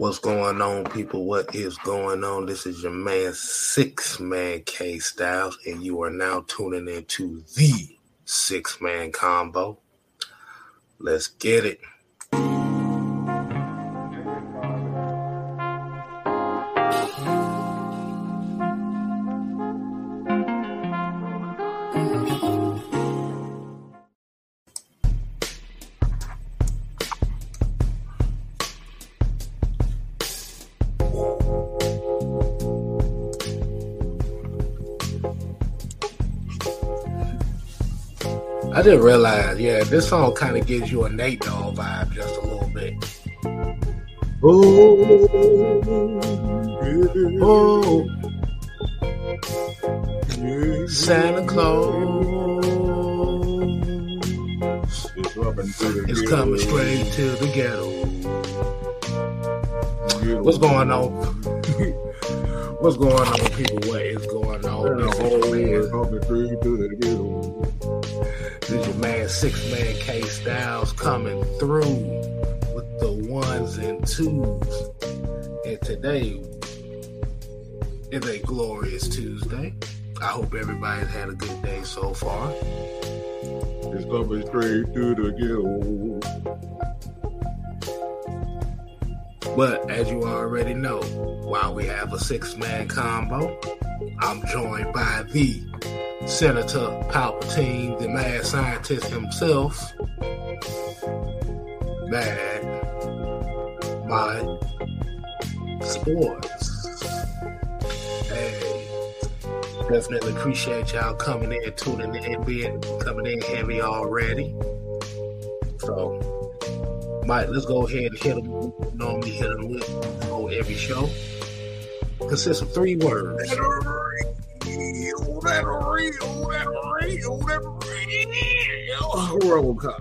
What's going on, people? What is going on? This is your man, Six Man K Styles, and you are now tuning into the Six Man Combo. Let's get it. I didn't realize, yeah, this song kind of gives you a Nate Dogg vibe just a little bit. Oh, oh, Santa Claus is coming straight to the ghetto. What's going on? What's going on, people? What is going on? This is your man, Six Man K Styles, coming through with the ones and twos. And today is a glorious Tuesday. I hope everybody's had a good day so far. It's coming straight through the ghetto. But as you already know, while we have a six man combo, I'm joined by the Senator Palpatine, the mad scientist himself, Mad Mike Sports. Hey, definitely appreciate y'all coming in, tuning in, being coming in heavy already. So, Mike, let's go ahead and hit them. Normally hit them with on every show. Consists of three words. Roll call.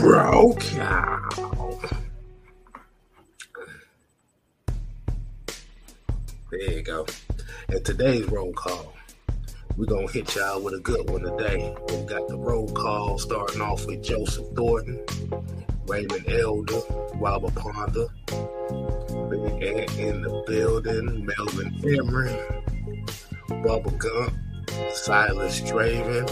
Roll cow. There you go. And today's roll call, we're going to hit y'all with a good one today. We got the roll call starting off with Joseph Thornton, Raymond Elder, Robert Ponder, Big Ant in the building, Melvin Emery, Bubba Gump, Silas Draven,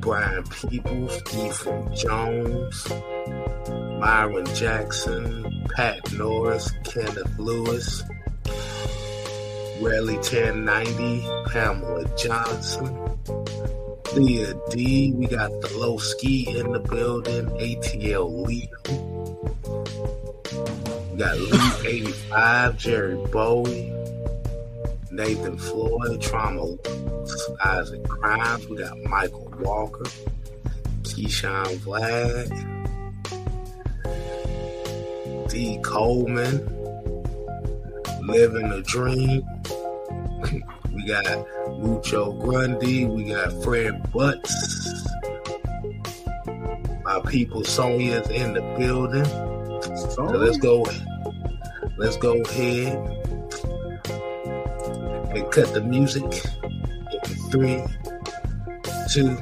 Brian Peoples, Ethan Jones, Myron Jackson, Pat Norris, Kenneth Lewis, Relly 1090, Pamela Johnson, D. We got the low ski in the building, ATL Leo. We got Lee 85, Jerry Bowie, Nathan Floyd, Trauma Isaac Crimes. We got Michael Walker, Keyshawn Vlad, D. Coleman, Living a Dream. We got Mucho Grundy. We got Fred Butts. My people Sonia's in the building. So let's go. Let's go ahead and cut the music three, two.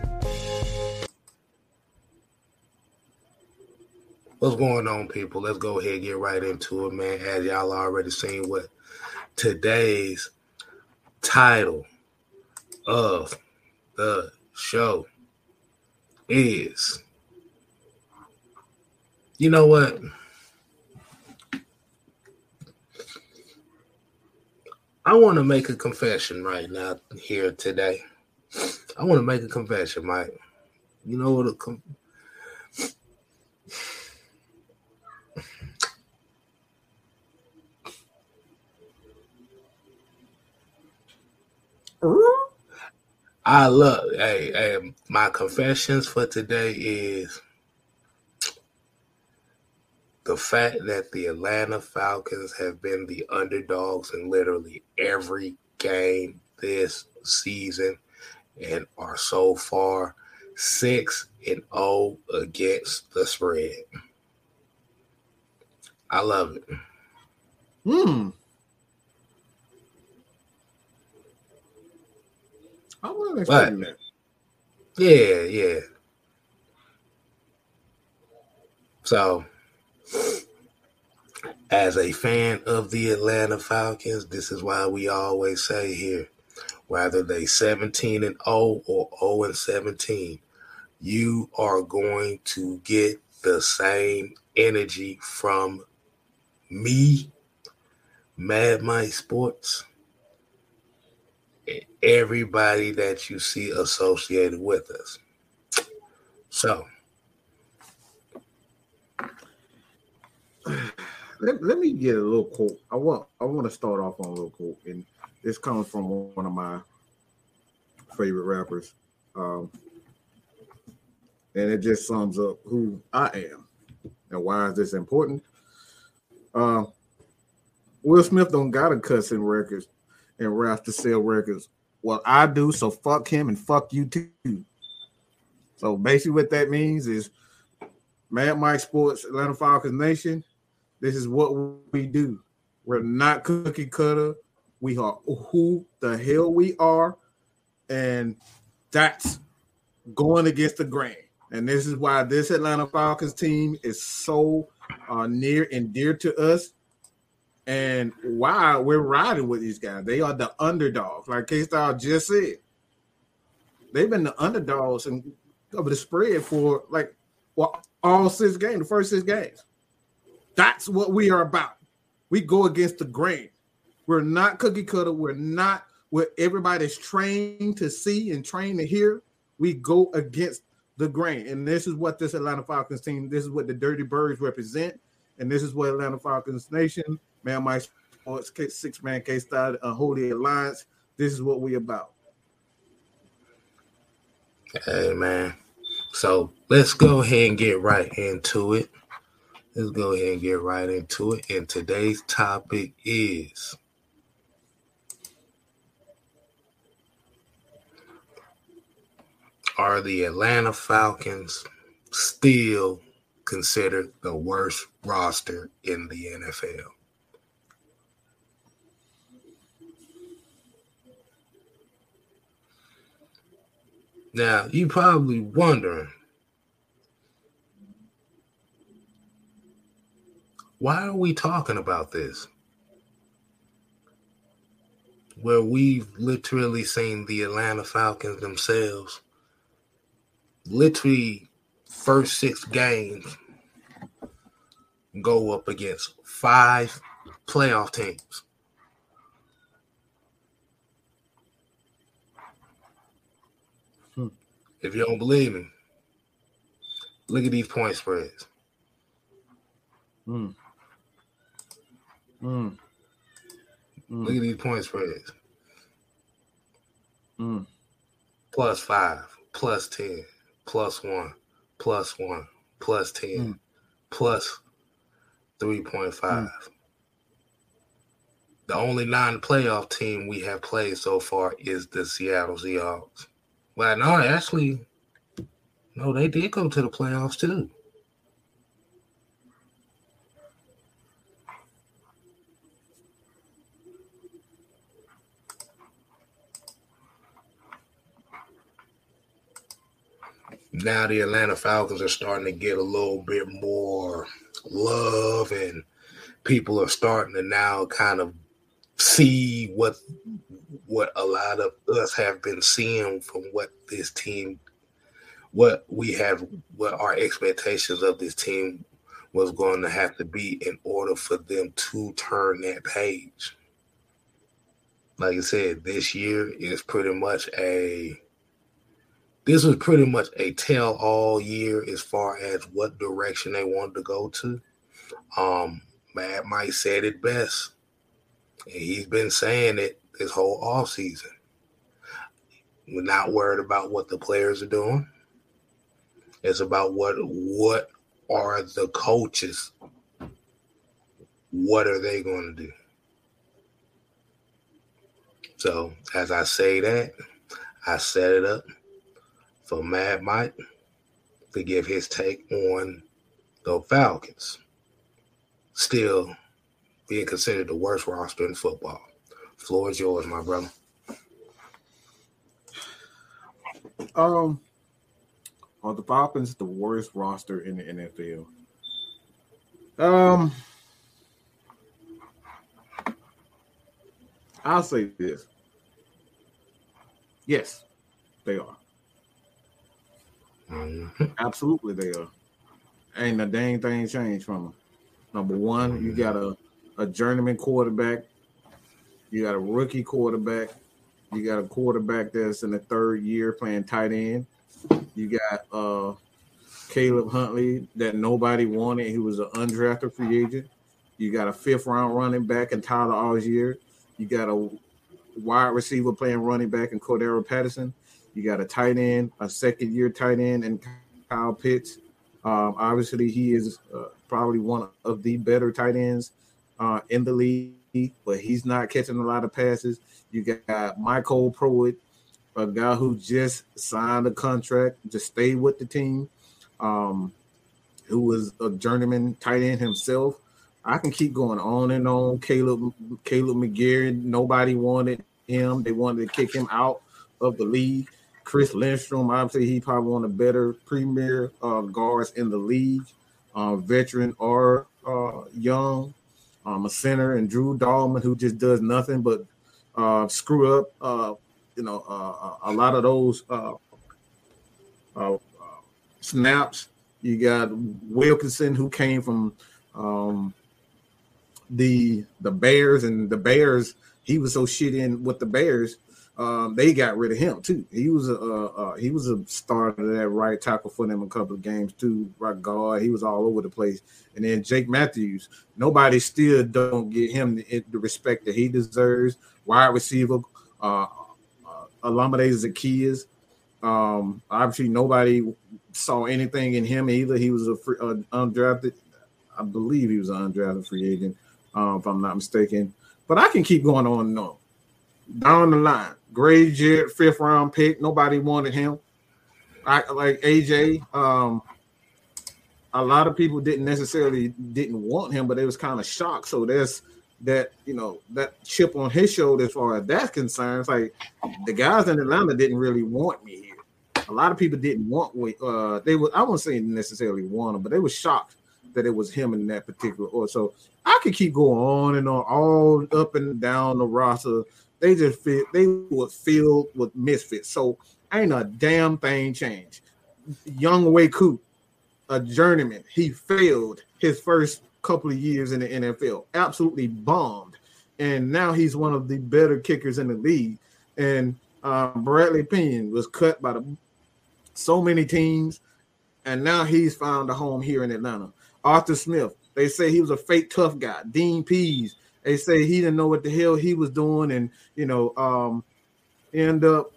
What's going on, people? Let's go ahead and get right into it, man. As y'all already seen what today's title of the show is. You know what? I want to make a confession right now here today. I want to make a confession, Mike. You know what? A com- I love. Hey, hey, my confessions for today is the fact that the Atlanta Falcons have been the underdogs in literally every game this season and are so far 6 and 0 against the spread. I love it. Hmm. I wasn't expecting that. Yeah, yeah. So As a fan of the Atlanta Falcons, this is why we always say here, whether they 17 and 0 or 0 and 17, you are going to get the same energy from me, Mad Mike Sports, everybody that you see associated with us. So, let, let me get a little quote. I want I want to start off on a little quote, and this comes from one of my favorite rappers, um, and it just sums up who I am and why is this important. Uh, Will Smith don't gotta cuss in records and rap to sell records. Well, I do, so fuck him and fuck you too. So basically, what that means is Mad Mike Sports, Atlanta Falcons Nation. This is what we do. We're not cookie cutter. We are who the hell we are, and that's going against the grain. And this is why this Atlanta Falcons team is so uh, near and dear to us, and why we're riding with these guys. They are the underdogs, like K Style just said. They've been the underdogs and of the spread for like well all six games, the first six games. That's what we are about. We go against the grain. We're not cookie cutter. We're not what everybody's trained to see and trained to hear. We go against the grain. And this is what this Atlanta Falcons team, this is what the Dirty Birds represent. And this is what Atlanta Falcons Nation, Mad Mike Sports, Six Man K Style, Unholy Alliance, this is what we about. Hey, man. So let's go ahead and get right into it. Let's go ahead and get right into it. And today's topic is Are the Atlanta Falcons still considered the worst roster in the NFL? Now, you probably wondering why are we talking about this? Where we've literally seen the Atlanta Falcons themselves, literally, first six games go up against five playoff teams. If you don't believe me, look at these point spreads. Mm. Mm. Look at these point spreads. Mm. Plus five, plus 10, plus one, plus one, plus 10, Mm. plus 3.5. Mm. The only non playoff team we have played so far is the Seattle Seahawks. Well, no, actually, no, they did go to the playoffs too. Now the Atlanta Falcons are starting to get a little bit more love, and people are starting to now kind of see what what a lot of us have been seeing from what this team what we have what our expectations of this team was going to have to be in order for them to turn that page. Like i said this year is pretty much a this was pretty much a tell all year as far as what direction they wanted to go to. Um Mad Mike said it best and he's been saying it this whole off season. We're not worried about what the players are doing. It's about what what are the coaches? What are they going to do? So as I say that, I set it up for Mad Mike to give his take on the Falcons. Still being considered the worst roster in football. Floor is yours, my brother. Um, are the Falcons the worst roster in the NFL? Um, I'll say this. Yes, they are. Mm-hmm. Absolutely, they are. Ain't a dang thing changed from them. Number one, mm-hmm. you gotta a journeyman quarterback. You got a rookie quarterback. You got a quarterback that's in the third year playing tight end. You got uh Caleb Huntley that nobody wanted. He was an undrafted free agent. You got a fifth round running back in Tyler Allgeier. You got a wide receiver playing running back in Cordarrelle Patterson. You got a tight end, a second year tight end, and Kyle Pitts. Um, obviously, he is uh, probably one of the better tight ends uh, in the league, but he's not catching a lot of passes. You got MyCole Pruitt, a guy who just signed a contract to stay with the team, um, who was a journeyman tight end himself. I can keep going on and on. Caleb Kaleb McGary, nobody wanted him. They wanted to kick him out of the league. Chris Lindstrom, obviously, he probably one of the better premier uh, guards in the league. Uh, veteran or uh, young, um, a center, and Drew Dalman, who just does nothing but uh, screw up. Uh, you know, uh, a lot of those snaps. You got Wilkinson, who came from um, the the Bears, and the Bears he was so shit in with the Bears. Um, they got rid of him too. He was a uh, uh, he was a starter that right tackle for them a couple of games too. Right guard, he was all over the place. And then Jake Matthews, nobody still don't get him the, the respect that he deserves. Wide receiver, uh, uh, Zaccheaus. Um, obviously, nobody saw anything in him either. He was a free, uh, undrafted, I believe he was an undrafted free agent um, if I'm not mistaken. But I can keep going on and on. Down the line, Jarrett, fifth round pick. Nobody wanted him. I like AJ. Um, a lot of people didn't necessarily didn't want him, but they was kind of shocked. So there's that you know that chip on his shoulder as far as that's concerned. It's like the guys in Atlanta didn't really want me here. A lot of people didn't want uh they were I won't say necessarily want him, but they were shocked that it was him in that particular order. So I could keep going on and on, all up and down the roster. They just fit, they were filled with misfits. So ain't a damn thing changed. Younghoe Koo, a journeyman, he failed his first couple of years in the NFL, absolutely bombed. And now he's one of the better kickers in the league. And uh, Bradley Pinion was cut by the so many teams, and now he's found a home here in Atlanta. Arthur Smith. They say he was a fake tough guy. Dean Pees. They say he didn't know what the hell he was doing, and you know, um, end up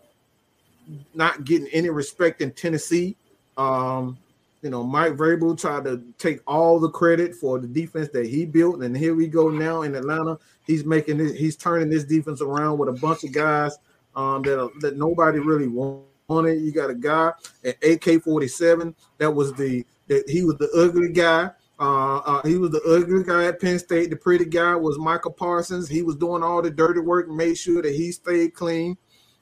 not getting any respect in Tennessee. Um, you know, Mike Vrabel tried to take all the credit for the defense that he built, and here we go now in Atlanta. He's making this, he's turning this defense around with a bunch of guys um, that that nobody really wanted. You got a guy at AK forty seven that was the that he was the ugly guy uh, uh, he was the ugly guy at Penn State. The pretty guy was Micah Parsons. He was doing all the dirty work made sure that he stayed clean.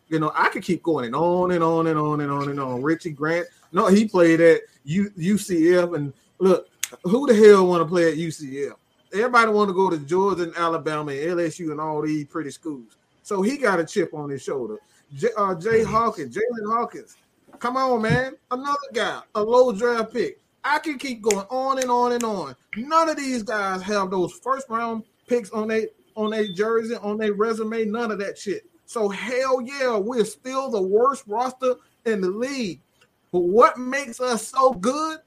You know, I could keep going and on and on and on and on and on. Richie Grant, no, he played at U- UCF. And look, who the hell want to play at UCF? Everybody want to go to Georgia and Alabama and LSU and all these pretty schools. So he got a chip on his shoulder. J- uh, Jay Hawkins, Jaylinn Hawkins, come on, man, another guy, a low draft pick. I can keep going on and on and on. None of these guys have those first round picks on their on their jersey, on their resume, none of that shit. So hell yeah, we're still the worst roster in the league. But what makes us so good?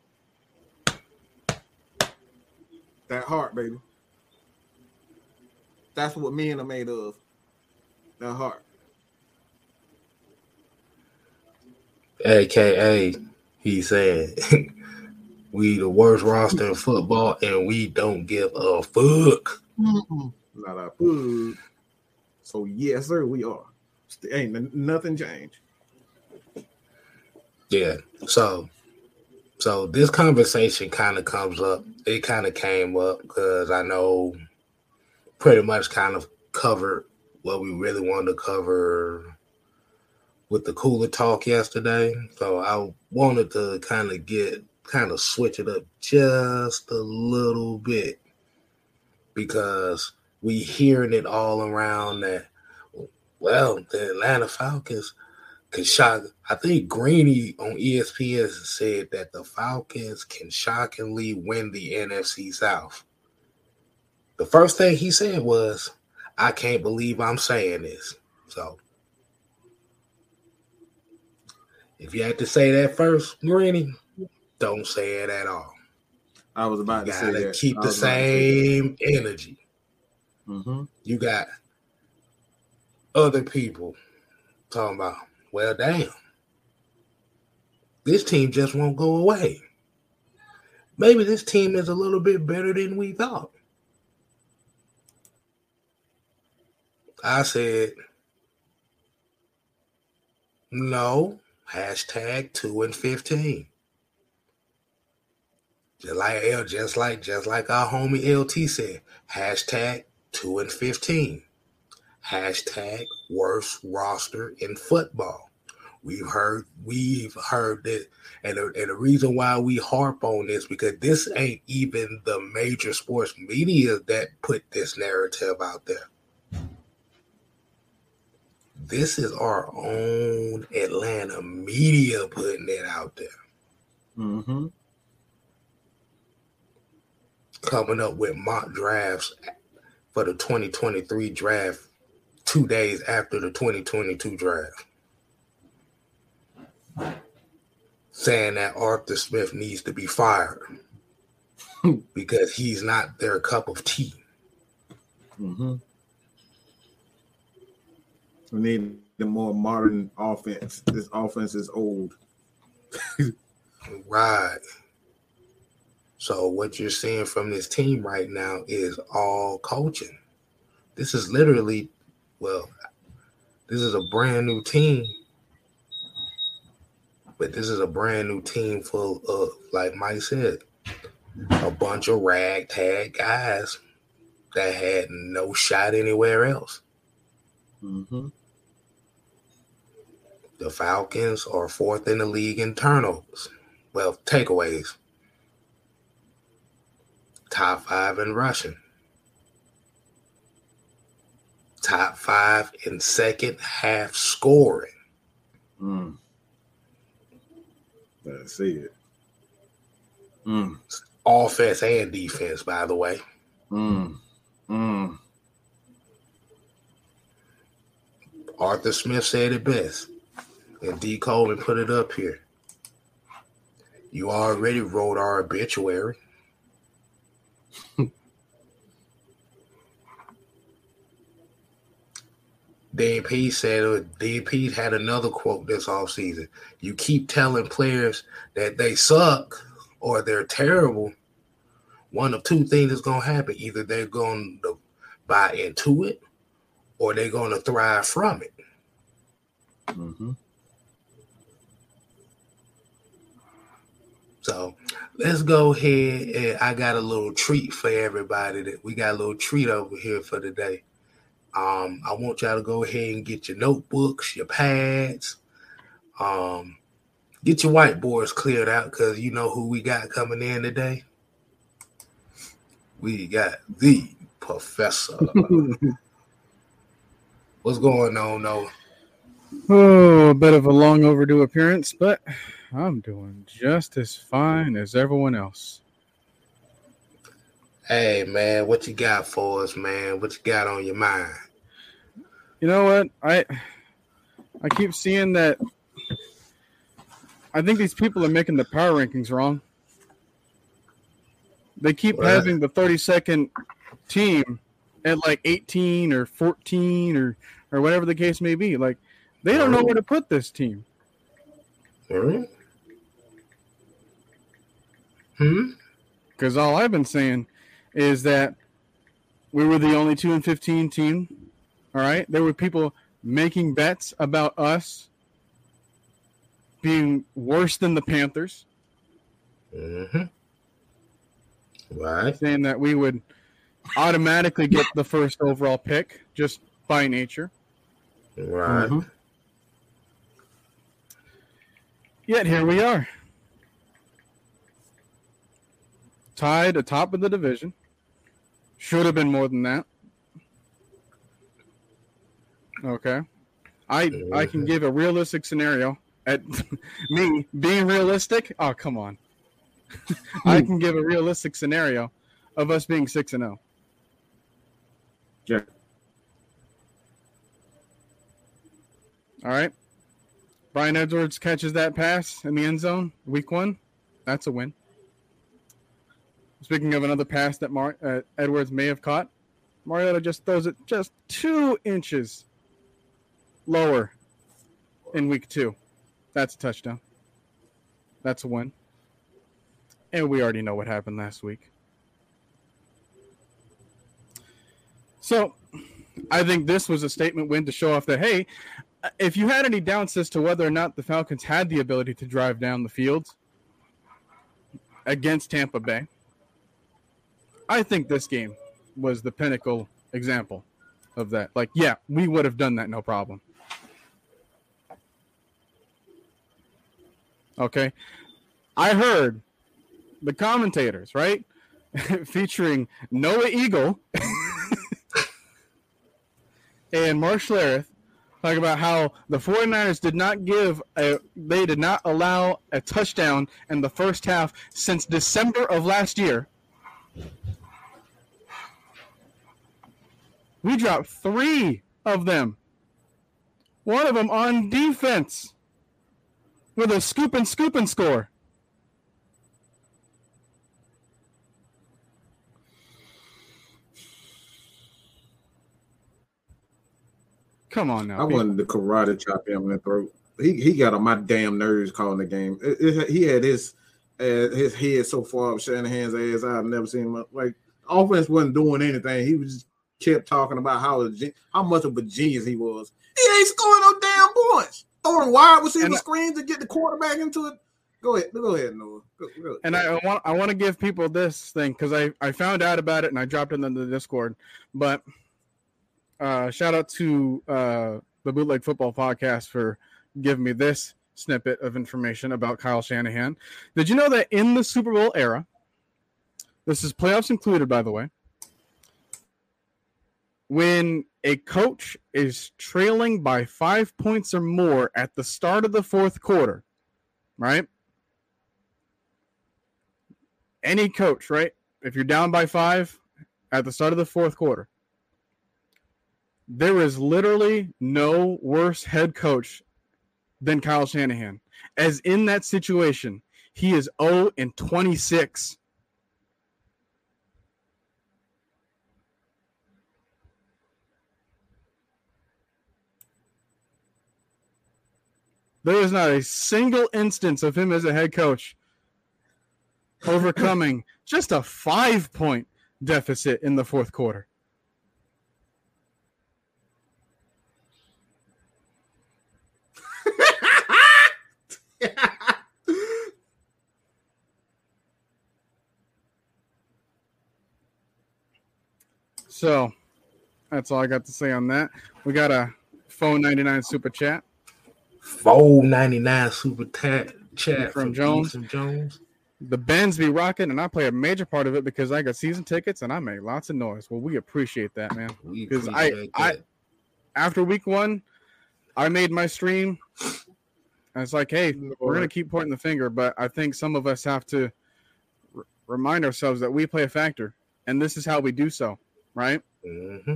That heart, baby. That's what men are made of. That heart. AKA, he said. We the worst roster in football, and we don't give a fuck. Mm-mm. Not a fuck. So yes, sir, we are. Still ain't nothing changed. Yeah. So, so this conversation kind of comes up. It kind of came up because I know pretty much kind of covered what we really wanted to cover with the cooler talk yesterday. So I wanted to kind of get kind of switch it up just a little bit because we hearing it all around that Well, the Atlanta Falcons can shock. I think Greeny on ESPN said that the Falcons can shockingly win the NFC South. The first thing he said was, I can't believe I'm saying this. So if you had to say that first, Greeny, don't say it at all. I was about You to say that. keep the was about to say same energy. Mhm. You got other people talking about, well, damn, this team just won't go away. Maybe this team is a little bit better than we thought. I said, no, hashtag two and fifteen. Just like L, just like just like our homie LT said, hashtag two and fifteen. Hashtag worst roster in football. We've heard we've heard that, and the, and the reason why we harp on this because this ain't even the major sports media that put this narrative out there. This is our own Atlanta media putting it out there. Mhm. Coming up with mock drafts for the 2023 draft two days after the 2022 draft. Saying that Arthur Smith needs to be fired because he's not their cup of tea. Mhm. We need the more modern offense. This offense is old. Right. So what you're seeing from this team right now is all coaching. This is literally, well, this is a brand new team, but this is a brand new team full of, like Mike said, a bunch of ragtag guys that had no shot anywhere else. Mm-hmm. The Falcons are fourth in the league in turnovers. Well, takeaways. Top five in rushing. Top five in second half scoring. Mm. Let's see it. Mm. Offense and defense, by the way. Mm. Mm. Arthur Smith said it best. And D. Coleman put it up here. You already wrote our obituary. DP said uh, DP had another quote this offseason. You keep telling players that they suck or they're terrible. One of two things is gonna happen. Either they're going to buy into it or they're gonna thrive from it. Mm-hmm. So let's go ahead and I got a little treat for everybody that we got a little treat over here for today. Um, I want y'all to go ahead and get your notebooks, your pads, um, get your whiteboards cleared out because you know who we got coming in today. We got the professor. What's going on, Noah? Oh, a bit of a long overdue appearance, but I'm doing just as fine as everyone else. Hey man, what you got for us, man? What you got on your mind? You know what? I I keep seeing that I think these people are making the power rankings wrong. They keep What? having the 32nd team at like 18 or 14 or or whatever the case may be. Like they don't know where to put this team. Hmm? Hmm? Because all I've been saying is that we were the only two and fifteen team. All right, there were people making bets about us being worse than the Panthers, Mm-hmm. Right. saying that we would automatically get the first overall pick just by nature. Right. Mhm. Yet here we are, tied atop of the division. Should have been more than that. Okay. I I can give a realistic scenario at me being realistic. Oh, come on. I can give a realistic scenario of us being 6 and 0. Yeah. All right. Bryan Edwards catches that pass in the end zone, week 1. That's a win. Speaking of another pass that Mar- uh, Edwards may have caught, Mariota just throws it just two inches lower in week two. That's a touchdown. That's a win. And we already know what happened last week. So I think this was a statement win to show off that, hey, if you had any doubts as to whether or not the Falcons had the ability to drive down the field against Tampa Bay, I think this game was the pinnacle example of that. Like, yeah, we would have done that no problem. Okay. I heard the commentators, right? Featuring Noah Eagle and Mark Schlereth talk about how the 49ers did not give a they did not allow a touchdown in the first half since December of last year. We dropped three of them. One of them on defense with a scoop and scoop and score. Come on now. I wanted to karate chop him in the throat. He he got on my damn nerves calling the game. It, it, he had his uh, his head so far up Shanahan's ass. I've never seen him like offense wasn't doing anything. He was just kept talking about how how much of a genius he was. He ain't scoring no damn points. Throwing wide receiver screens to get the quarterback into it. Go ahead, go ahead, Noah. Go, go, and I want I want to give people this thing because I I found out about it and I dropped it in the Discord. But uh, shout out to uh, the Bootleg Football Podcast for giving me this snippet of information about Kyle Shanahan. Did you know that in the Super Bowl era, this is playoffs included, by the way, when a coach is trailing by five points or more at the start of the fourth quarter, right? Any coach, right? If you're down by five at the start of the fourth quarter, there is literally no worse head coach than Kyle Shanahan. As in that situation, he is 0 and 26. There is not a single instance of him as a head coach overcoming just a five point deficit in the fourth quarter. So that's all I got to say on that. We got a phone 99 super chat. Four ninety nine super chat chat from, from Jones. Jones. The Benz be rocking, and I play a major part of it because I got season tickets and I make lots of noise. Well, we appreciate that, man. Because I, that. I, after week one, I made my stream. And it's like, hey, we're gonna keep pointing the finger, but I think some of us have to r- remind ourselves that we play a factor, and this is how we do so, right? Mm-hmm.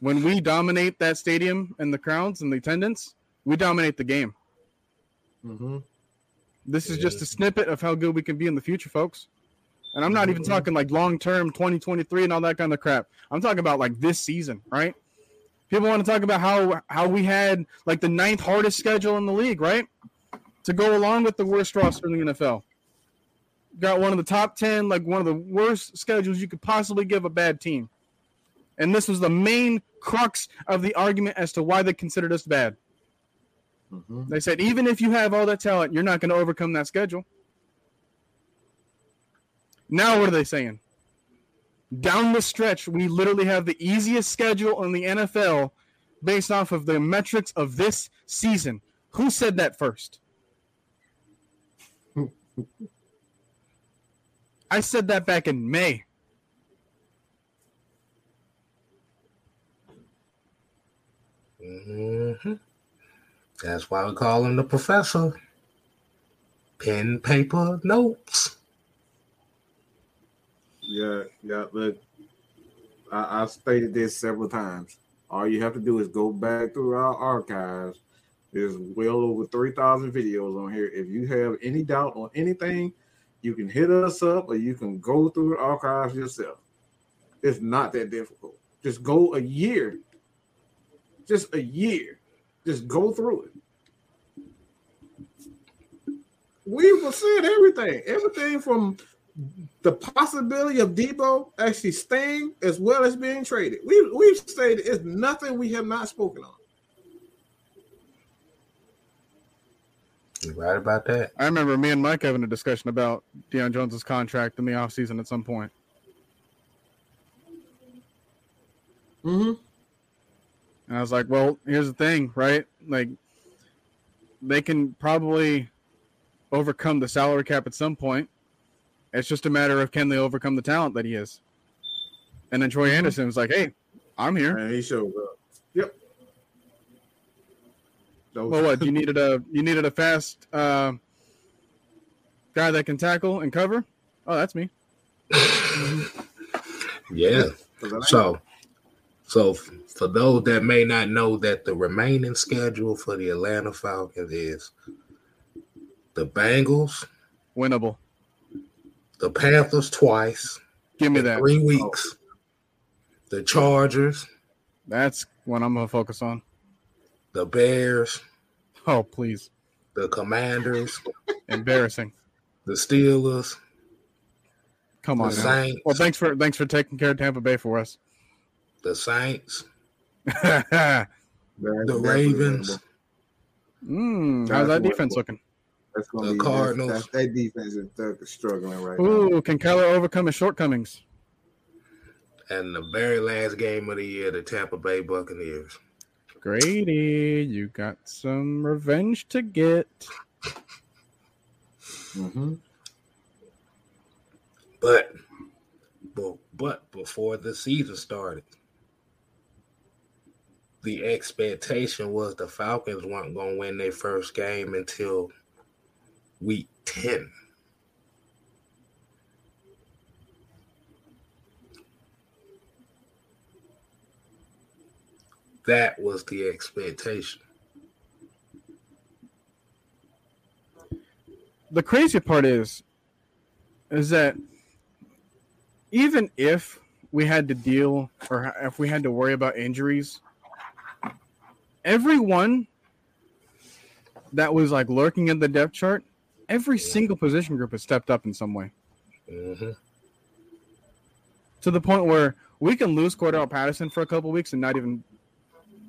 When we dominate that stadium and the crowds and the attendance, we dominate the game. Mm-hmm. This is just a snippet of how good we can be in the future, folks. And I'm not even mm-hmm. talking like long term 2023 and all that kind of crap. I'm talking about like this season, right? People want to talk about how how we had like the ninth hardest schedule in the league, right? To go along with the worst roster in the NFL. Got one of the top 10, like one of the worst schedules you could possibly give a bad team. And this was the main crux of the argument as to why they considered us bad. Mm-hmm. They said even if you have all that talent, you're not going to overcome that schedule. Now what are they saying? Down the stretch, we literally have the easiest schedule in the NFL based off of the metrics of this season. Who said that first? I said that back in May. hmm That's why we call him the professor. Pen, paper, notes. Yeah, yeah. Look, I, I've stated this several times. All you have to do is go back through our archives. There's well over 3,000 videos on here. If you have any doubt on anything, you can hit us up or you can go through the archives yourself. It's not that difficult. Just go a year. Just a year. Just go through it. We were saying everything, everything from the possibility of Deebo actually staying as well as being traded. We we've stated it's nothing we have not spoken on. You right about that? I remember me and Mike having a discussion about Deion Jones's contract in the offseason at some point. Mm-hmm. And I was like, well, here's the thing, right? Like, they can probably overcome the salary cap at some point. It's just a matter of can they overcome the talent that he is. And then Troy Anderson was like, hey, I'm here. And he showed up. Yep. Those- Well, what you needed a you needed a fast uh, guy that can tackle and cover. Oh, that's me. yeah. So, so for those that may not know, that the remaining schedule for the Atlanta Falcons is the Bengals, Winnable. the Panthers twice, Give me that. three weeks, the Chargers, That's what I'm gonna focus on. The Bears, Oh, please. the Commanders, Embarrassing. the Steelers, Come on. Now. Saints, Well, thanks for thanks for taking care of Tampa Bay for us. the Saints, the Ravens, mm, how's that defense looking? That's gonna the be Cardinals. That's, that defense is they're struggling right now. Ooh, can Kyler overcome his shortcomings? and the very last game of the year, the Tampa Bay Buccaneers. Grady, you got some revenge to get. Mm-hmm. But, but, but before the season started, the expectation was the Falcons weren't going to win their first game until week 10. That was the expectation. the crazy part is is that even if we had to deal or if we had to worry about injuries everyone that was like lurking in the depth chart every single position group has stepped up in some way. Hmm to the point where we can lose Cordarrelle Patterson for a couple weeks and not even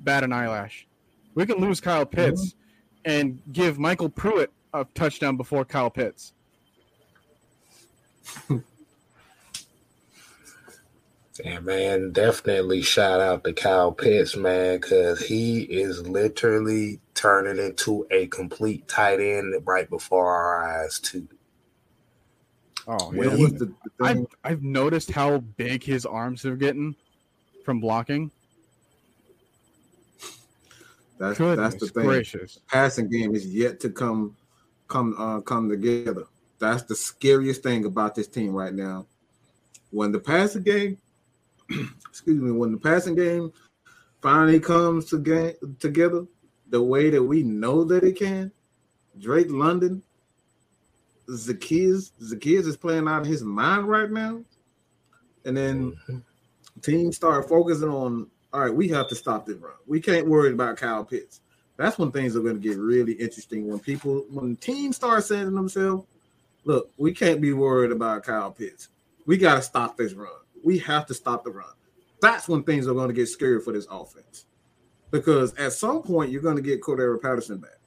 bat an eyelash. We can lose Kyle Pitts and give MyCole Pruitt a touchdown before Kyle Pitts. And man, definitely shout out to Kyle Pitts, man, because he is literally turning into a complete tight end right before our eyes, too. Oh, Well, he- the, the I've. I've noticed how big his arms are getting from blocking. That's Goodness that's the thing. gracious! Passing game is yet to come come uh, come together. That's the scariest thing about this team right now. When the passing game, excuse me, when the passing game finally comes to game, together the way that we know that it can, Drake London, Zaccheaus, Zaccheaus is playing out of his mind right now. And then Mhm. teams start focusing on all right, we have to stop this run. We can't worry about Kyle Pitts. That's when things are going to get really interesting. When people, when teams start saying to themselves, look, we can't be worried about Kyle Pitts. We got to stop this run. We have to stop the run. That's when things are going to get scary for this offense. Because at some point, you're going to get Cordarrelle Patterson back.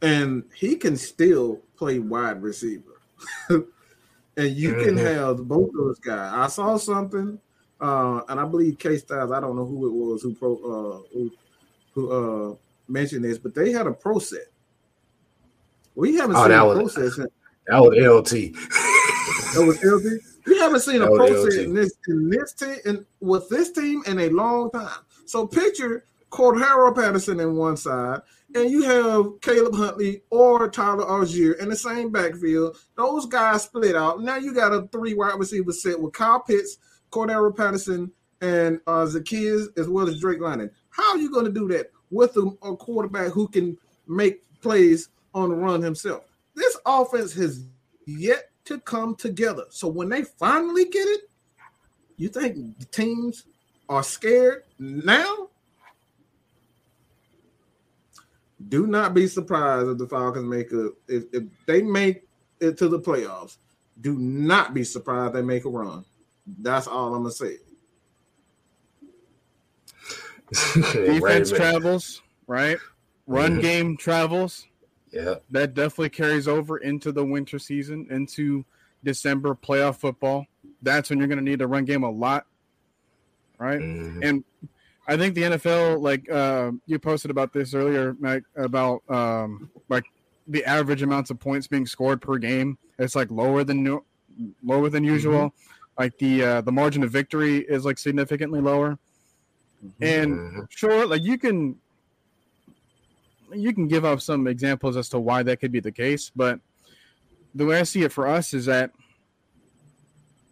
And he can still play wide receiver. and you can Mhm. have both those guys. I saw something, uh, and I believe K Styles, I don't know who it was who pro uh who, who uh mentioned this, but they had a pro set. We haven't Oh, seen a was- pro set That was LT. that was LT. We haven't seen a That was pro set in this in this team and with this team in a long time. So picture Cordarrelle Patterson in one side, and you have Caleb Huntley or Tyler Allgeier in the same backfield. Those guys split out. Now you got a three wide receiver set with Kyle Pitts, Cordarrelle Patterson, and uh, Zaccheaus, as well as Drake London. How are you going to do that with a, a quarterback who can make plays on the run himself? This offense has yet to come together. So when they finally get it, you think the teams are scared now? Do not be surprised if the Falcons make a if, if they make it to the playoffs. Do not be surprised they make a run. That's all I'm gonna say. Defense travels, right? Run Mhm. game travels. Yeah. That definitely carries over into the winter season, into December playoff football. That's when you're going to need to run game a lot, right? Mhm. And I think the NFL, like uh, you posted about this earlier, Mike, about um, like the average amounts of points being scored per game. It's like lower than new, lower than usual. Like the uh, the margin of victory is like significantly lower. And Mhm. sure, like you can you can give up some examples as to why that could be the case, but the way I see it for us is that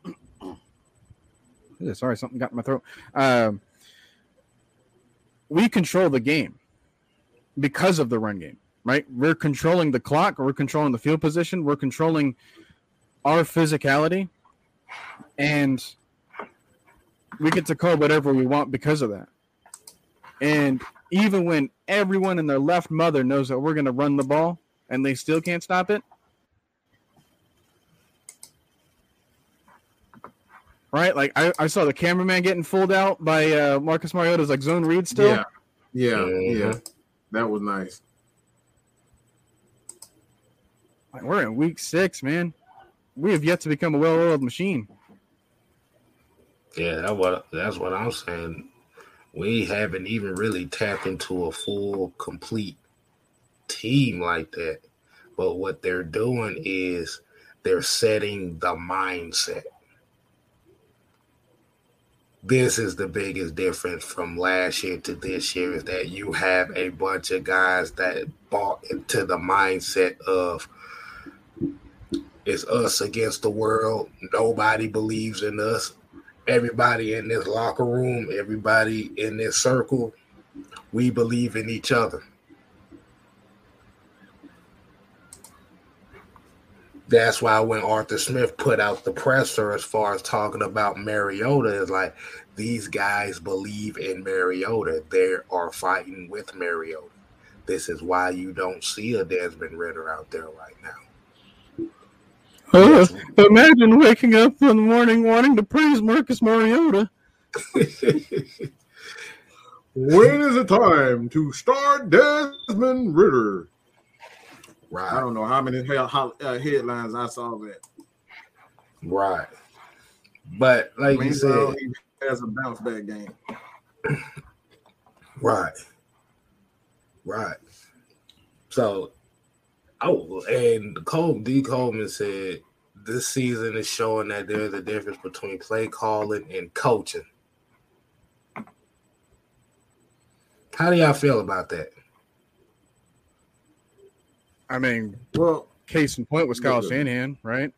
sorry, something got in my throat. Um, we control the game because of the run game, right? We're controlling the clock, we're controlling the field position, we're controlling our physicality, and we get to call whatever we want because of that. And even when everyone and their left mother knows that we're going to run the ball and they still can't stop it, right? Like I, I saw the cameraman getting fooled out by uh, Marcus Mariota's like zone read still. Yeah, yeah, yeah. That was nice. Like, we're in week six, man. We have yet to become a well-oiled machine. Yeah, that's what that's what I'm saying. We haven't even really tapped into a full, complete team like that. But what they're doing is they're setting the mindset. This is the biggest difference from last year to this year is that you have a bunch of guys that bought into the mindset of it's us against the world. Nobody believes in us everybody in this locker room, everybody in this circle, we believe in each other. That's why when Arthur Smith put out the presser as far as talking about Mariota, is like these guys believe in Mariota. They are fighting with Mariota. This is why you don't see a Desmond Ridder out there right now. Uh, imagine waking up in the morning wanting to praise Marcus Mariota. When is it time to start Desmond Ridder? Right. I don't know how many he- ho- uh, headlines I saw that. right. But like you said, he has a bounce back game. Right. Right. So, oh, and Cole D. Coleman said this season is showing that there's a difference between play calling and coaching. How do y'all feel about that? I mean, Well, case in point was Kyle Yeah. Shanahan, right?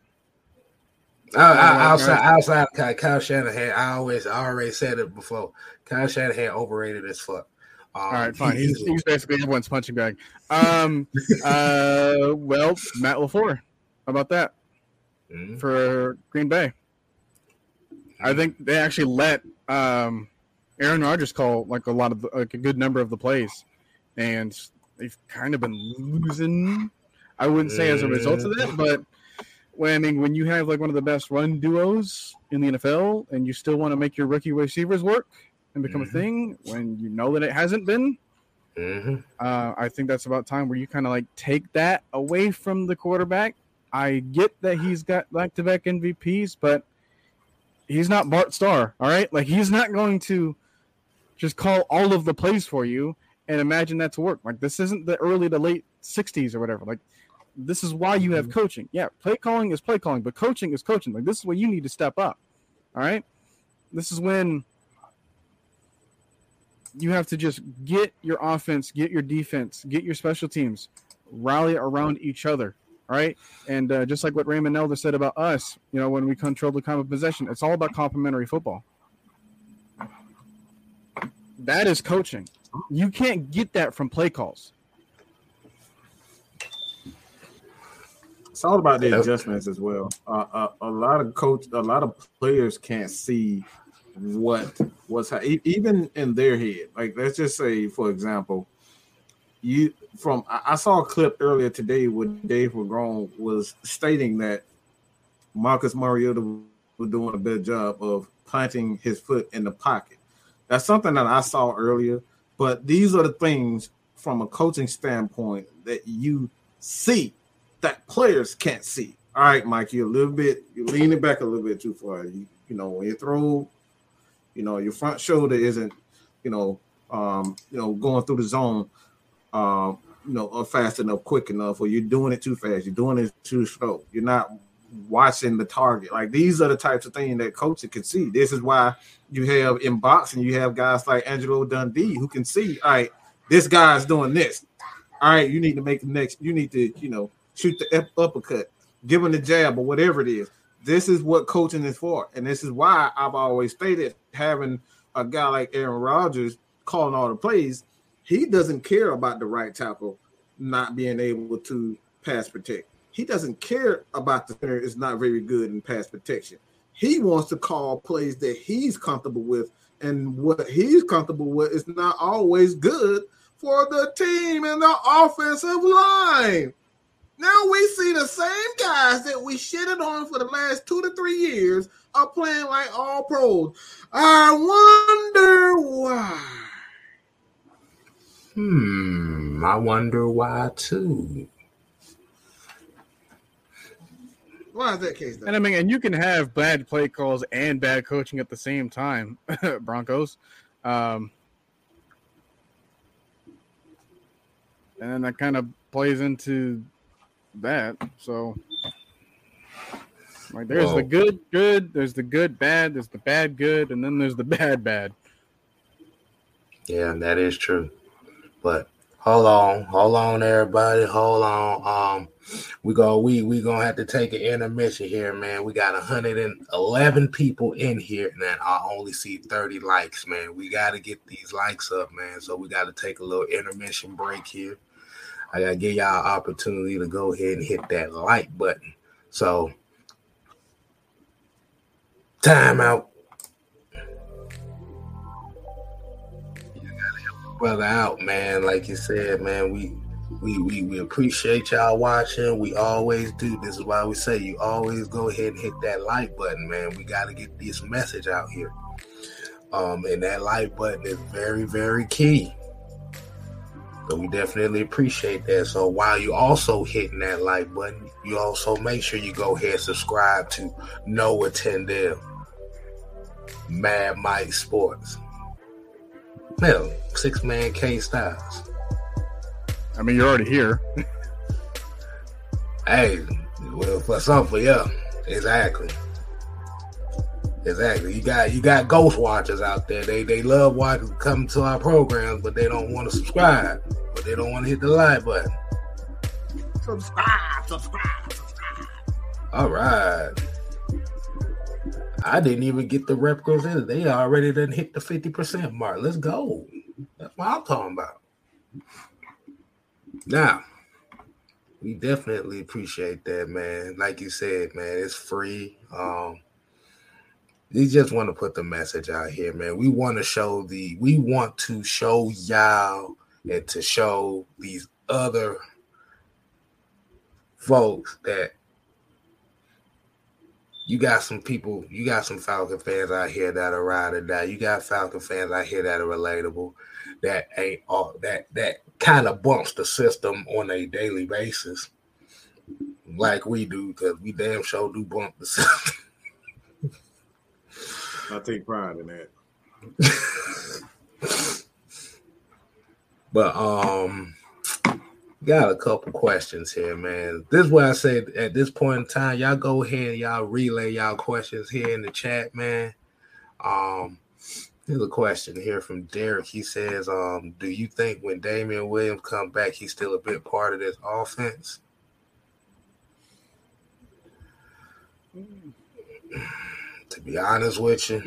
I, I, outside, outside of Kyle, Kyle Shanahan, I always, I already said it before. Kyle Shanahan overrated as fuck. Um, All right, fine. He's, he's basically everyone's punching bag. Um, uh, well, Matt Lafleur, how about that Mhm. for Green Bay? I think they actually let um, Aaron Rodgers call like a lot of the, like a good number of the plays, and they've kind of been losing. I wouldn't say as a result of that, but when I mean when you have like one of the best run duos in the NFL, and you still want to make your rookie receivers work and become Mhm. a thing, when you know that it hasn't been, Mhm. uh, I think that's about time where you kind of like take that away from the quarterback. I get that he's got back to back MVPs, but he's not Bart Starr. All right. Like he's not going to just call all of the plays for you and imagine that to work. Like this isn't the early to late 60s or whatever. Like this is why you have coaching. Yeah. Play calling is play calling, but coaching is coaching. Like this is where you need to step up. All right. This is when you have to just get your offense, get your defense, get your special teams, rally around each other. Right. And uh, just like what Raymond Elder said about us, you know, when we control the time of possession, it's all about complementary football. That is coaching. You can't get that from play calls. It's all about the adjustments as well. Uh, uh, a lot of coach, a lot of players can't see what what's even in their head. Like let's just say, for example, you from I saw a clip earlier today where Dave Grown was stating that Marcus Mariota was doing a better job of planting his foot in the pocket. That's something that I saw earlier, but these are the things from a coaching standpoint that you see that players can't see. All right, Mike, you're a little bit you're leaning back a little bit too far. You, you know, when you throw you know, your front shoulder isn't, you know, um, you know, going through the zone, um, you know, uh, fast enough, quick enough, or you're doing it too fast, you're doing it too slow. You're not watching the target. Like these are the types of things that coaches can see. This is why you have in boxing, you have guys like Angelo Dundee who can see, all right, this guy's doing this. All right, you need to make the next, you need to, you know, shoot the uppercut, give him the jab or whatever it is this is what coaching is for. And this is why I've always stated having a guy like Aaron Rodgers calling all the plays, he doesn't care about the right tackle not being able to pass protect. He doesn't care about the center is not very good in pass protection. He wants to call plays that he's comfortable with, and what he's comfortable with is not always good for the team and the offensive line. Now we see the same guys that we shitted on for the last two to three years are playing like all pros. I wonder why. Hmm, I wonder why too. Why is that case? Though? And I mean, and you can have bad play calls and bad coaching at the same time, Broncos. Um, and then that kind of plays into that. So like there's Whoa. the good good, there's the good bad, there's the bad good, and then there's the bad bad. Yeah, that is true. But hold on, hold on, everybody, hold on. Um, we go, we we gonna have to take an intermission here, man. We got 111 people in here, and I only see 30 likes, man. We got to get these likes up, man. So we got to take a little intermission break here. I gotta give y'all an opportunity to go ahead and hit that like button. So, time out. brother out, man. Like you said, man, we we we we appreciate y'all watching. We always do. This is why we say you always go ahead and hit that like button, man. We got to get this message out here. Um, and that like button is very, very key. So we definitely appreciate that. So while you also hitting that like button, you also make sure you go ahead and subscribe to Noah Tendell, Mad Mike Sports. Hell, six man K Styles. I mean, you're already here. hey, well, for some for yeah, exactly. Exactly. You got you got ghost watchers out there. They they love watching come to our programs, but they don't want to subscribe. But they don't want to hit the like button. Subscribe, subscribe, subscribe. All right. I didn't even get the replicas in. They already didn't hit the 50% mark. Let's go. That's what I'm talking about. Now, we definitely appreciate that, man. Like you said, man, it's free. Um, we just want to put the message out here, man. We want to show the we want to show y'all and to show these other folks that you got some people, you got some Falcon fans out here that are ride or die. You got Falcon fans out here that are relatable, that ain't all that that kind of bumps the system on a daily basis, like we do, because we damn sure do bump the system. I take pride in that. but um got a couple questions here, man. This is what I say at this point in time. Y'all go ahead and y'all relay y'all questions here in the chat, man. Um Here's a question here from Derek. He says, um, do you think when Damien Williams come back, he's still a big part of this offense? To be honest with you,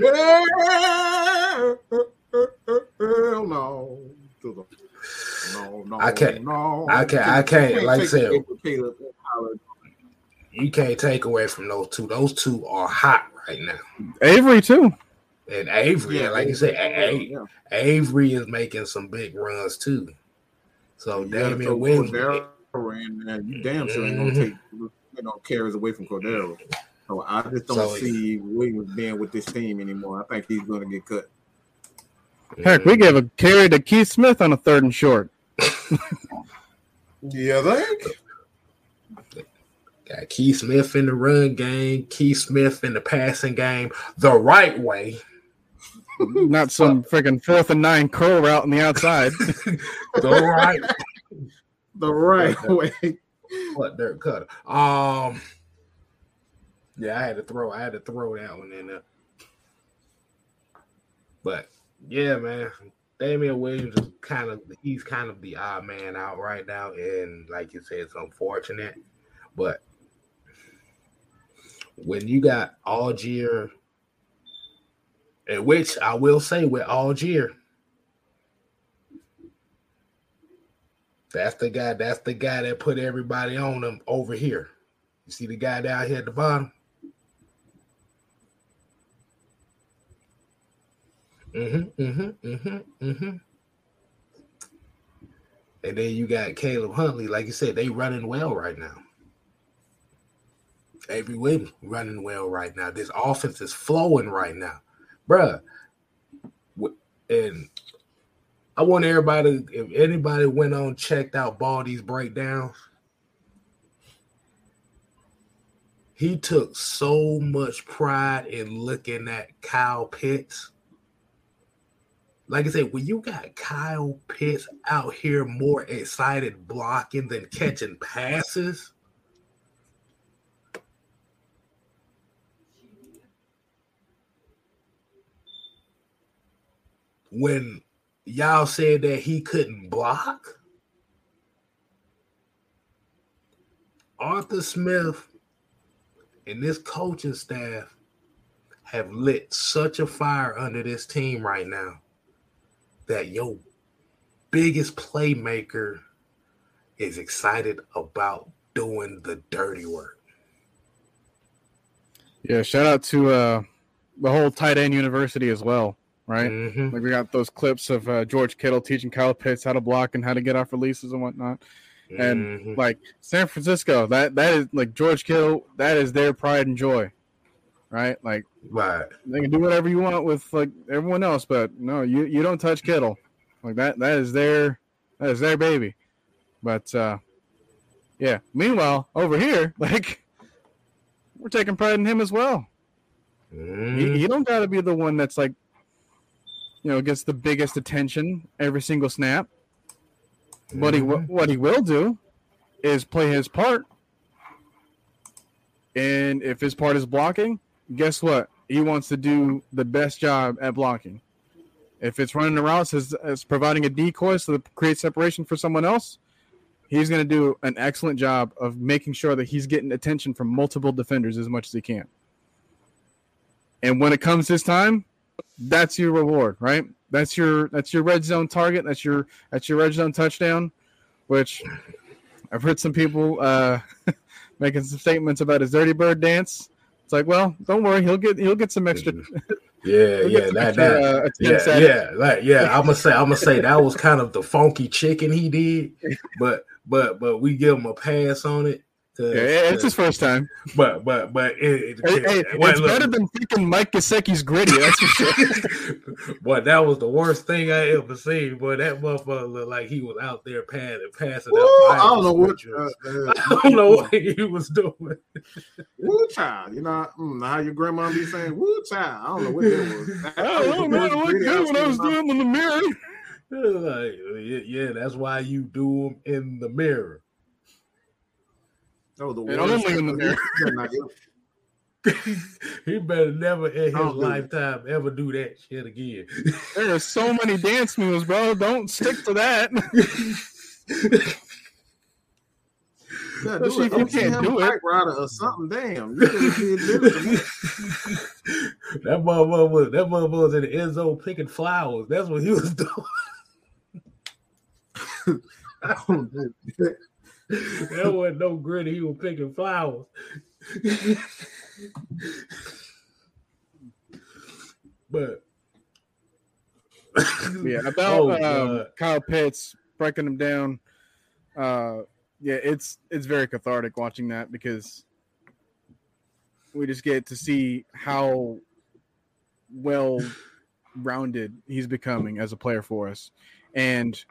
Hell no. No, no, I can't- No, I can't- I can't, like I said- away from Caleb Howard. you can't take away from those two. Those two are hot right now. Avery too. And Avery, Yeah, like you said, yeah, A- yeah. Avery is making some big runs too. So You gotta throw Damien Williams, Cordarrelle in there. You damn sure ain't gonna Mhm. take you know carries away from Cordarrelle. So I just don't So- see Williams being with this team anymore. I think he's gonna get cut. Heck, we gave a carry to Keith Smith on a third and short. Yeah, think. got Keith Smith in the run game, Keith Smith in the passing game, the right way. Not some freaking fourth and nine curl route on the outside. The right The right way. what Dirk Koetter. Um yeah, I had to throw I had to throw that one in there. But yeah, man. Damien Williams is kind of he's kind of the odd man out right now, and like you said, it's unfortunate. But when you got Allgeier, and which I will say with Allgeier, that's the guy. That's the guy that put everybody on him over here. You see the guy down here at the bottom. Mm-hmm, mm-hmm, mm-hmm. And then you got Caleb Huntley. Like you said, they running well right now. Avery Williams running well right now. This offense is flowing right now, bruh. And I want everybody, if anybody went on checked out Baldy's breakdowns, he took so much pride in looking at Kyle Pitts. Like I said, when you got Kyle Pitts out here more excited blocking than catching passes, when y'all said that he couldn't block, Arthur Smith and this coaching staff have lit such a fire under this team right now that your biggest playmaker is excited about doing the dirty work. yeah, shout out to uh, the whole tight end university as well, right? Mhm. Like we got those clips of uh, George Kittle teaching Kyle Pitts how to block and how to get off releases and whatnot. And Mhm. like San Francisco, that that is like George Kittle, that is their pride and joy, right? Like right. they can do whatever you want with like everyone else, but no, you you don't touch Kittle. Like that that is their that is their baby. But uh yeah. Meanwhile, over here, like we're taking pride in him as well. Mhm. He, he don't got to be the one that's like, you know, gets the biggest attention every single snap. But he Mhm. what he will do is play his part. And if his part is blocking, guess what? He wants to do the best job at blocking. If it's running the routes as, as providing a decoy so to create separation for someone else, he's going to do an excellent job of making sure that he's getting attention from multiple defenders as much as he can. And when it comes his time, that's your reward, right? That's your that's your red zone target. That's your that's your red zone touchdown. Which I've heard some people uh, making some statements about his dirty bird dance. It's like, well, don't worry, he'll get he'll get some extra. Yeah, yeah, that, extra, that, uh, yeah, yeah, like, yeah. I'm gonna say, I'm gonna say that was kind of the funky chicken he did, but, but, but we give him a pass on it. 'Cause- Yeah, it's his first time. but, but, but it, it, Hey, hey, wait, it's look, better than freaking Mike Gesicki's griddy. That's for sure. boy, that was the worst thing I ever seen. Boy, that motherfucker looked like he was out there passing, passing Ooh, out. I don't know what. scriptures. Uh, uh, I don't know what he was doing. Woo child, you know mm, how your grandma be saying woo child. I don't know what that was. That I don't know what good I've when I was doing in the mirror. like, yeah, yeah, that's why you do them in the mirror. That was the And only in the mirror. Yeah, nah, it- he better never in his Don't it. lifetime ever do that shit again. There are so many dance moves, bro. Don't stick to that. Yeah, do it. you can't do it. Knight Rider or something. Damn, you could have did this. that motherfucker was that motherfucker was in the end zone picking flowers. That's what he was doing. that wasn't no griddy. He was picking flowers. but yeah, about Oh, um, Kyle Pitts breaking him down. Uh, yeah, it's it's very cathartic watching that because we just get to see how well rounded he's becoming as a player for us, and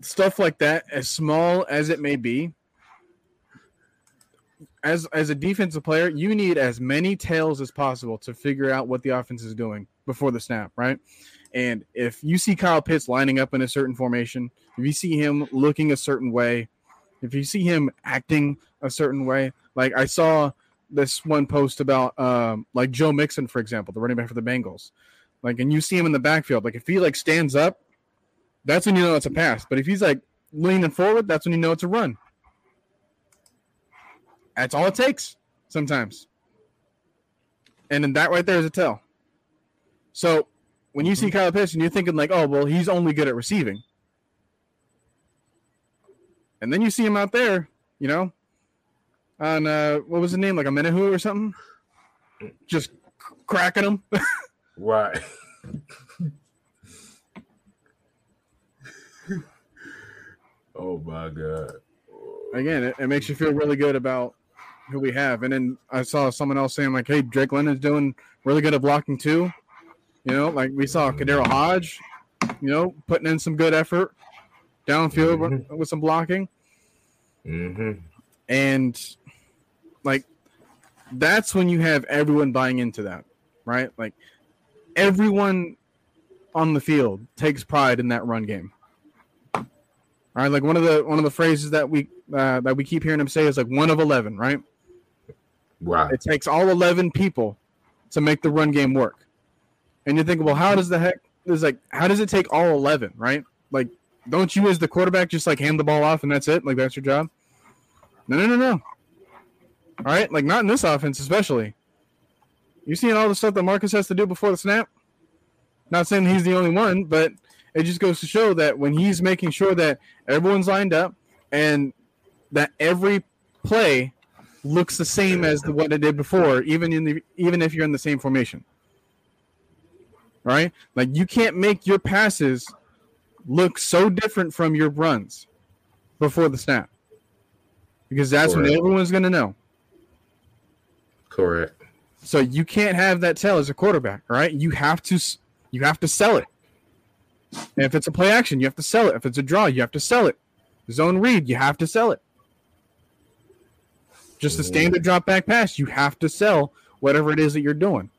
stuff like that, as small as it may be. As, as a defensive player, you need as many tails as possible to figure out what the offense is doing before the snap, right? And if you see Kyle Pitts lining up in a certain formation, if you see him looking a certain way, if you see him acting a certain way, like I saw this one post about um, like Joe Mixon, for example, the running back for the Bengals, like, and you see him in the backfield, like if he like stands up, that's when you know it's a pass. But if he's like leaning forward, that's when you know it's a run. That's all it takes sometimes. And then that right there is a tell. So when you see Kyle Pitts and you're thinking like, oh well, he's only good at receiving, and then you see him out there, you know, on uh, what was the name, like a Menahu or something, just cracking him. right. oh my god. Again, it, it makes you feel really good about who we have. And then I saw someone else saying like, hey, Drake London's doing really good at blocking too. You know, like we saw KhaDarel Hodge, you know, putting in some good effort downfield with, with some blocking. Mm-hmm. and like that's when you have everyone buying into that right like everyone on the field takes pride in that run game right like one of the one of the phrases that we uh, that we keep hearing him say is like one of 11 right? Right. it takes all 11 people to make the run game work. And you think well how does the heck is like how does it take all 11 right? Like don't you as the quarterback just like hand the ball off and that's it? Like that's your job? No no no no. All right? Like not in this offense especially. You seeing all the stuff that marcus has to do before the snap? Not saying he's the only one but it just goes to show that when he's making sure that everyone's lined up and that every play looks the same as the, what it did before even in the even if you're in the same formation. Right? Like you can't make your passes look so different from your runs before the snap. Because that's when everyone's going to know. Correct. so you can't have that tell as a quarterback right? you have to you have to sell it and if it's a play action you have to sell it if it's a draw you have to sell it zone read you have to sell it just a mm. standard drop back pass you have to sell whatever it is that you're doing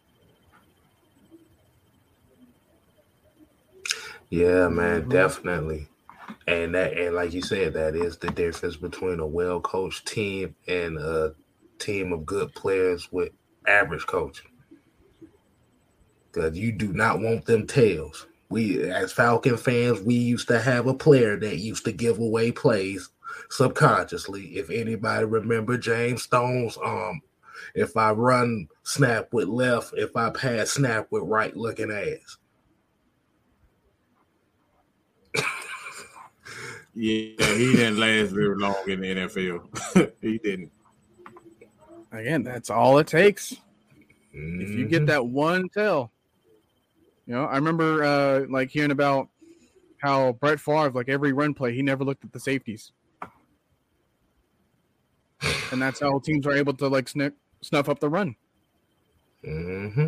Yeah, mm-hmm. man, definitely. And that and like you said, that is the difference between a well coached team and a team of good players with average coaching. Because you do not want them tails. We as Falcon fans, we used to have a player that used to give away plays subconsciously. If anybody remember James Stone's um if I run snap with left, if I pass snap with right looking ass. Yeah, he didn't last very long in the NFL. he didn't. again that's all it takes if you get that one tell. You know, I remember uh, like hearing about how Brett Favre, like every run play, he never looked at the safeties, and that's how teams are able to like sniff, snuff up the run. Mm-hmm.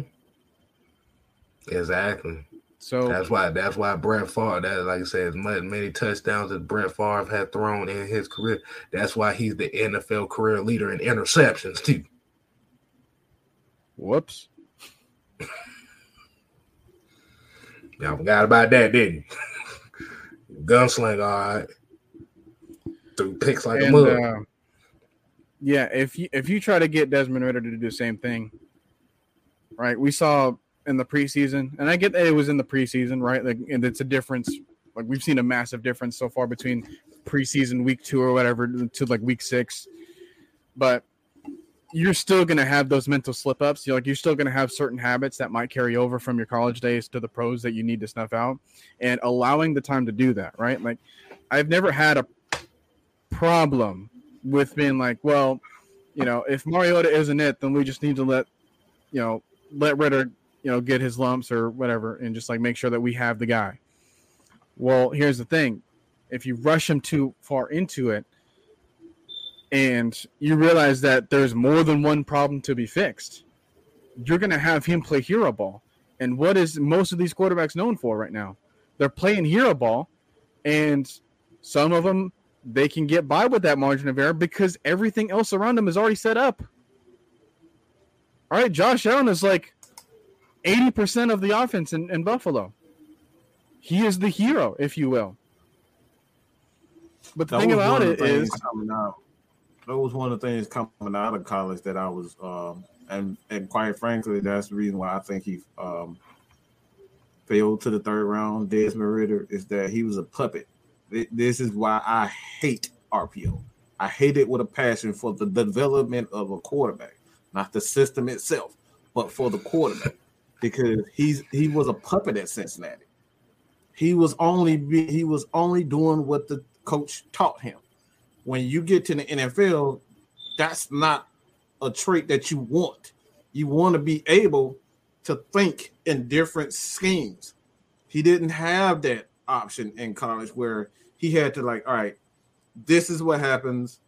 Exactly. So That's why. That's why Brett Favre. That, like I said, as many touchdowns as Brett Favre had thrown in his career. That's why he's the NFL career leader in interceptions too. whoops, Y'all forgot about that, didn't you? Gunslinger, all right. Threw picks like a and mug. uh, Yeah, if you if you try to get Desmond Ridder to do the same thing, right? We saw in the preseason, and I get that it was in the preseason, right? Like, and it's a difference. Like we've seen a massive difference so far between preseason week two or whatever to like week six, but you're still going to have those mental slip ups. You're like you're still going to have certain habits that might carry over from your college days to the pros that you need to snuff out, and allowing the time to do that, right? Like I've never had a problem with being like, well, you know, if Mariota isn't it, then we just need to let, you know, let Ridder, you know, get his lumps or whatever, and just like make sure that we have the guy. Well, here's the thing: if you rush him too far into it, and you realize that there's more than one problem to be fixed, you're going to have him play hero ball. And what is most of these quarterbacks known for right now? They're playing hero ball, and some of them they can get by with that margin of error because everything else around them is already set up. All right, Josh Allen is like 80% of the offense in, in Buffalo. He is the hero, if you will. But the That thing about it the is, coming out. That was one of the things coming out of college that I was, um, and and quite frankly, that's the reason why I think he um, failed to the third round. Desmond Ridder is that he was a puppet. This is why I hate RPO. I hate it with a passion for the development of a quarterback, not the system itself, but for the quarterback, because he's he was a puppet at Cincinnati. He was only he was only doing what the coach taught him. When you get to the NFL, that's not a trait that you want. You want to be able to think in different schemes. He didn't have that option in college where he had to like, all right, this is what happens,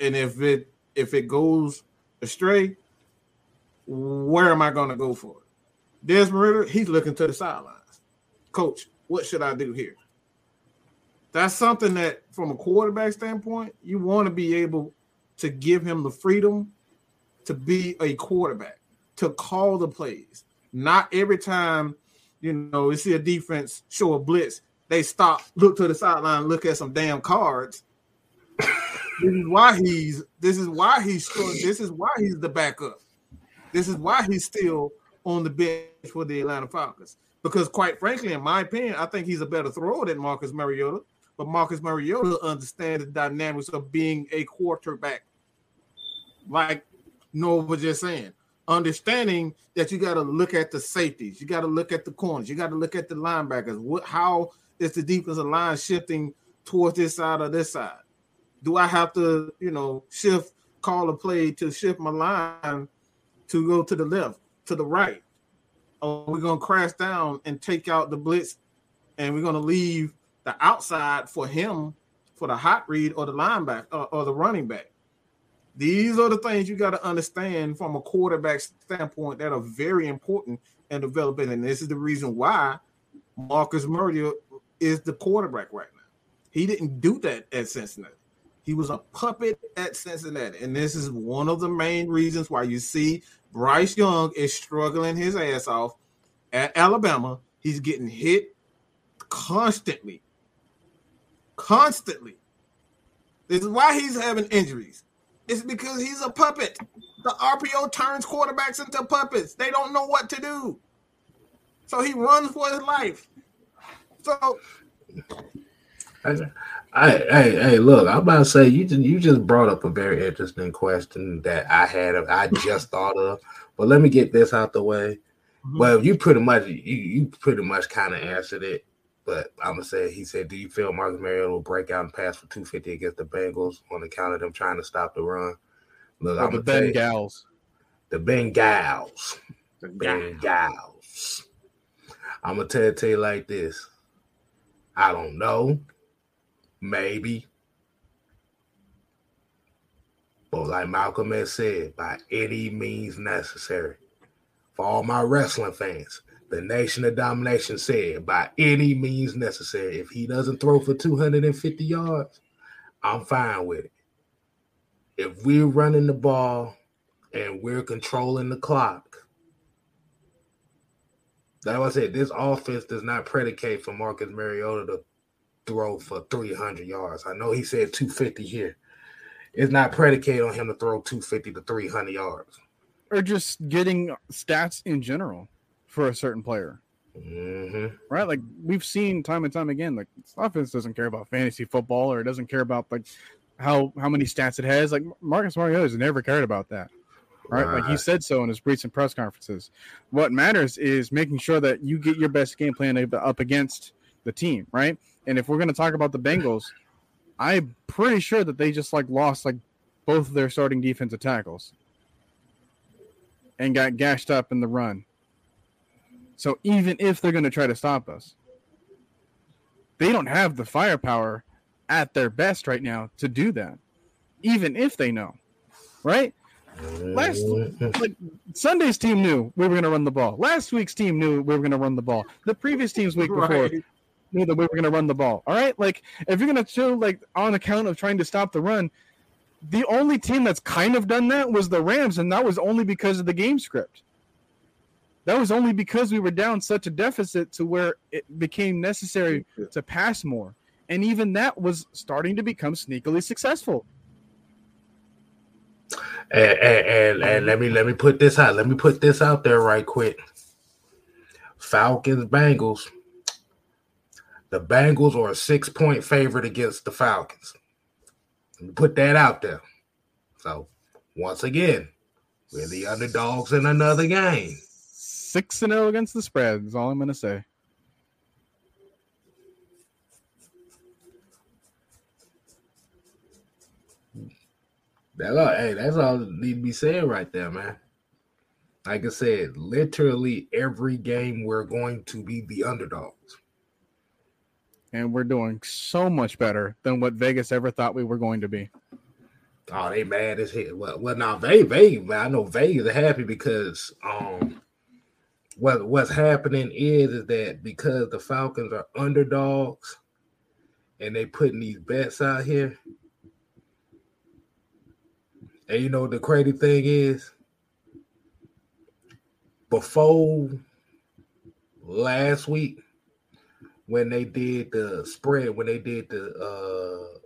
and if it if it goes astray, where am I going to go for it? Desmond Ridder, he's looking to the sidelines. Coach, what should I do here? That's something that, from a quarterback standpoint, you want to be able to give him the freedom to be a quarterback, to call the plays. Not every time, you know, you see a defense show a blitz, they stop, look to the sideline, look at some damn cards. this is why he's this is why he's this is why he's the backup. This is why he's still on the bench for the Atlanta Falcons. Because quite frankly, in my opinion, I think he's a better thrower than Marcus Mariota. But Marcus Mariota understands the dynamics of being a quarterback. Like Noah was just saying, understanding that you got to look at the safeties, you got to look at the corners, you got to look at the linebackers. What how is the defensive line shifting towards this side or this side? Do I have to, you know, shift, call a play to shift my line to go to the left, to the right? Or we're gonna crash down and take out the blitz, and we're gonna leave the outside for him for the hot read or the linebacker or, uh, or the running back. These are the things you got to understand from a quarterback standpoint that are very important in developing. And this is the reason why Marcus Mariota is the quarterback right now. He didn't do that at Cincinnati. He was a puppet at Cincinnati. And this is one of the main reasons why you see Bryce Young is struggling his ass off at Alabama. He's getting hit constantly. Constantly. This is why he's having injuries. It's because he's a puppet. The RPO turns quarterbacks into puppets. They don't know what to do. So he runs for his life. So I, I, hey, hey, look, I'm about to say you just you just brought up a very interesting question that I had I just thought of. But let me get this out the way. Mhm. Well, you pretty much you, you pretty much kind of answered it. But I'm gonna say he said, Do you feel Marcus Mariota will break out and pass for 250 against the Bengals on account of them trying to stop the run? Look, I'm the Bengals. the Bengals. Bengals. I'm gonna tell, tell you like this. I don't know. Maybe. But like Malcolm has said, by any means necessary. For all my wrestling fans, the Nation of Domination said, by any means necessary. If he doesn't throw for 250 yards, I'm fine with it. If we're running the ball and we're controlling the clock, what I said. This offense does not predicate for Marcus Mariota to throw for 300 yards. I know he said 250 here. it's not predicated on him to throw 250 to 300 yards. Or just getting stats in general for a certain player. Mm-hmm. Right? Like we've seen time and time again, like this offense doesn't care about fantasy football or it doesn't care about like how how many stats it has. Like Marcus Mariota has never cared about that. Right? Like he said so in his recent press conferences. What matters is making sure that you get your best game plan up- up against the team, right? And if we're going to talk about the Bengals, I'm pretty sure that they just like lost like both of their starting defensive tackles and got gashed up in the run. So even if they're going to try to stop us, they don't have the firepower at their best right now to do that. Even if they know, right? Last like Sunday's team knew we were going to run the ball. Last week's team knew we were going to run the ball. The previous team's week before Right. knew that we were going to run the ball. All right, like if you're going to show like on account of trying to stop the run, the only team that's kind of done that was the Rams, and that was only because of the game script. That was only because we were down such a deficit to where it became necessary to pass more, and even that was starting to become sneakily successful. And, and, and, and um, let me let me put this out. Let me put this out there right quick. Falcons Bengals. The Bengals are a six point favorite against the Falcons. Let me put that out there. So once again, we're the underdogs in another game. Six and zero against the spread is all I'm going to say. That's all, hey, that's all that need to be said right there, man. Like I said, literally every game we're going to be the underdogs. And we're doing so much better than what Vegas ever thought we were going to be. Oh, they mad as hell. Well, well, now Vegas, Vegas, I know Vegas are happy because um, what what's happening is is that because the Falcons are underdogs, and they putting these bets out here, and you know the crazy thing is, before last week, when they did the spread, when they did the uh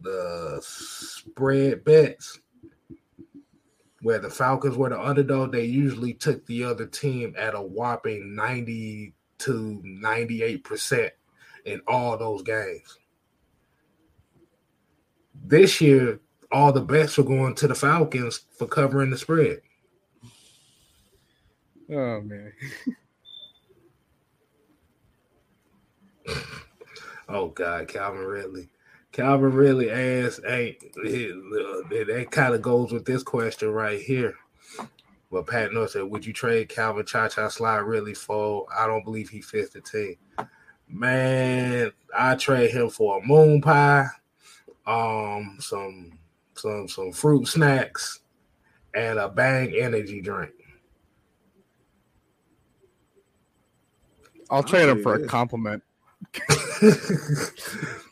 the spread bets where the Falcons were the underdog, they usually took the other team at a whopping 90 to 98% in all those games. This year, all the bets were going to the Falcons for covering the spread. Oh man. Oh God, Calvin Ridley. Calvin really asked, ain't that kind of goes with this question right here. But Pat North said, Would you trade Calvin Cha Cha Slide Ridley for? I don't believe he fits the team. Man, I trade him for a moon pie, um, some some some fruit snacks, and a bang energy drink. I'll trade him for a compliment.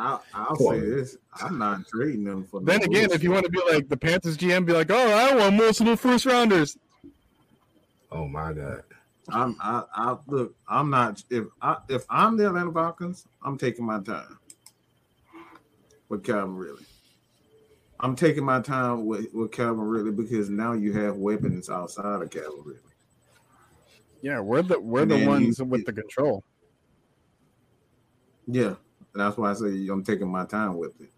I'll, I'll say this: I'm not trading them for. no Then again, if you want to be like the Panthers GM, be like, oh, I want multiple first rounders. oh my God. I'm, I, I look, I'm not. If I, if I'm the Atlanta Falcons, I'm taking my time with Calvin Ridley. I'm taking my time with, with Calvin Ridley because now you have weapons outside of Calvin Ridley. Yeah, we're the we're And the ones you- with the control. Yeah, that's why I say I'm taking my time with it.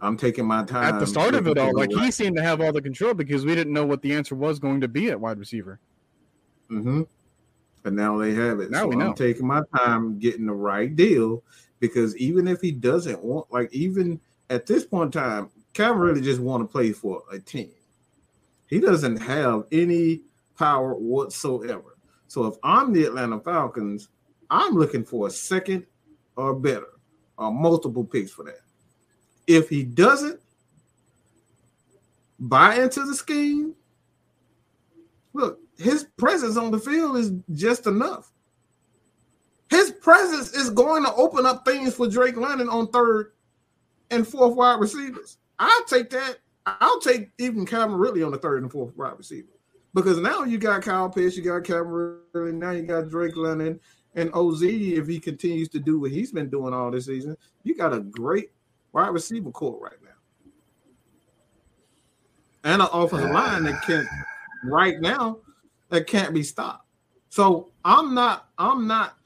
I'm taking my time At the start of it all, like he seemed to have all the control because we didn't know what the answer was going to be at wide receiver. Mm-hmm. And now they have it. Now so we know. I'm taking my time getting the right deal because even if he doesn't want, like, even at this point in time, Calvin Ridley just want to play for a team. He doesn't have any power whatsoever. So if I'm the Atlanta Falcons, I'm looking for a second or better or multiple picks for that. If he doesn't buy into the scheme, look, his presence on the field is just enough. His presence is going to open up things for Drake London on third and fourth wide receivers. I'll take that. I'll take even Calvin Ridley on the third and fourth wide receiver because now you got Kyle Pitts, you got Calvin Ridley, now you got Drake London and OZ. If he continues to do what he's been doing all this season, you got a great wide receiver core right now, and an offensive ah. line that can't right now that can't be stopped. So I'm not. I'm not.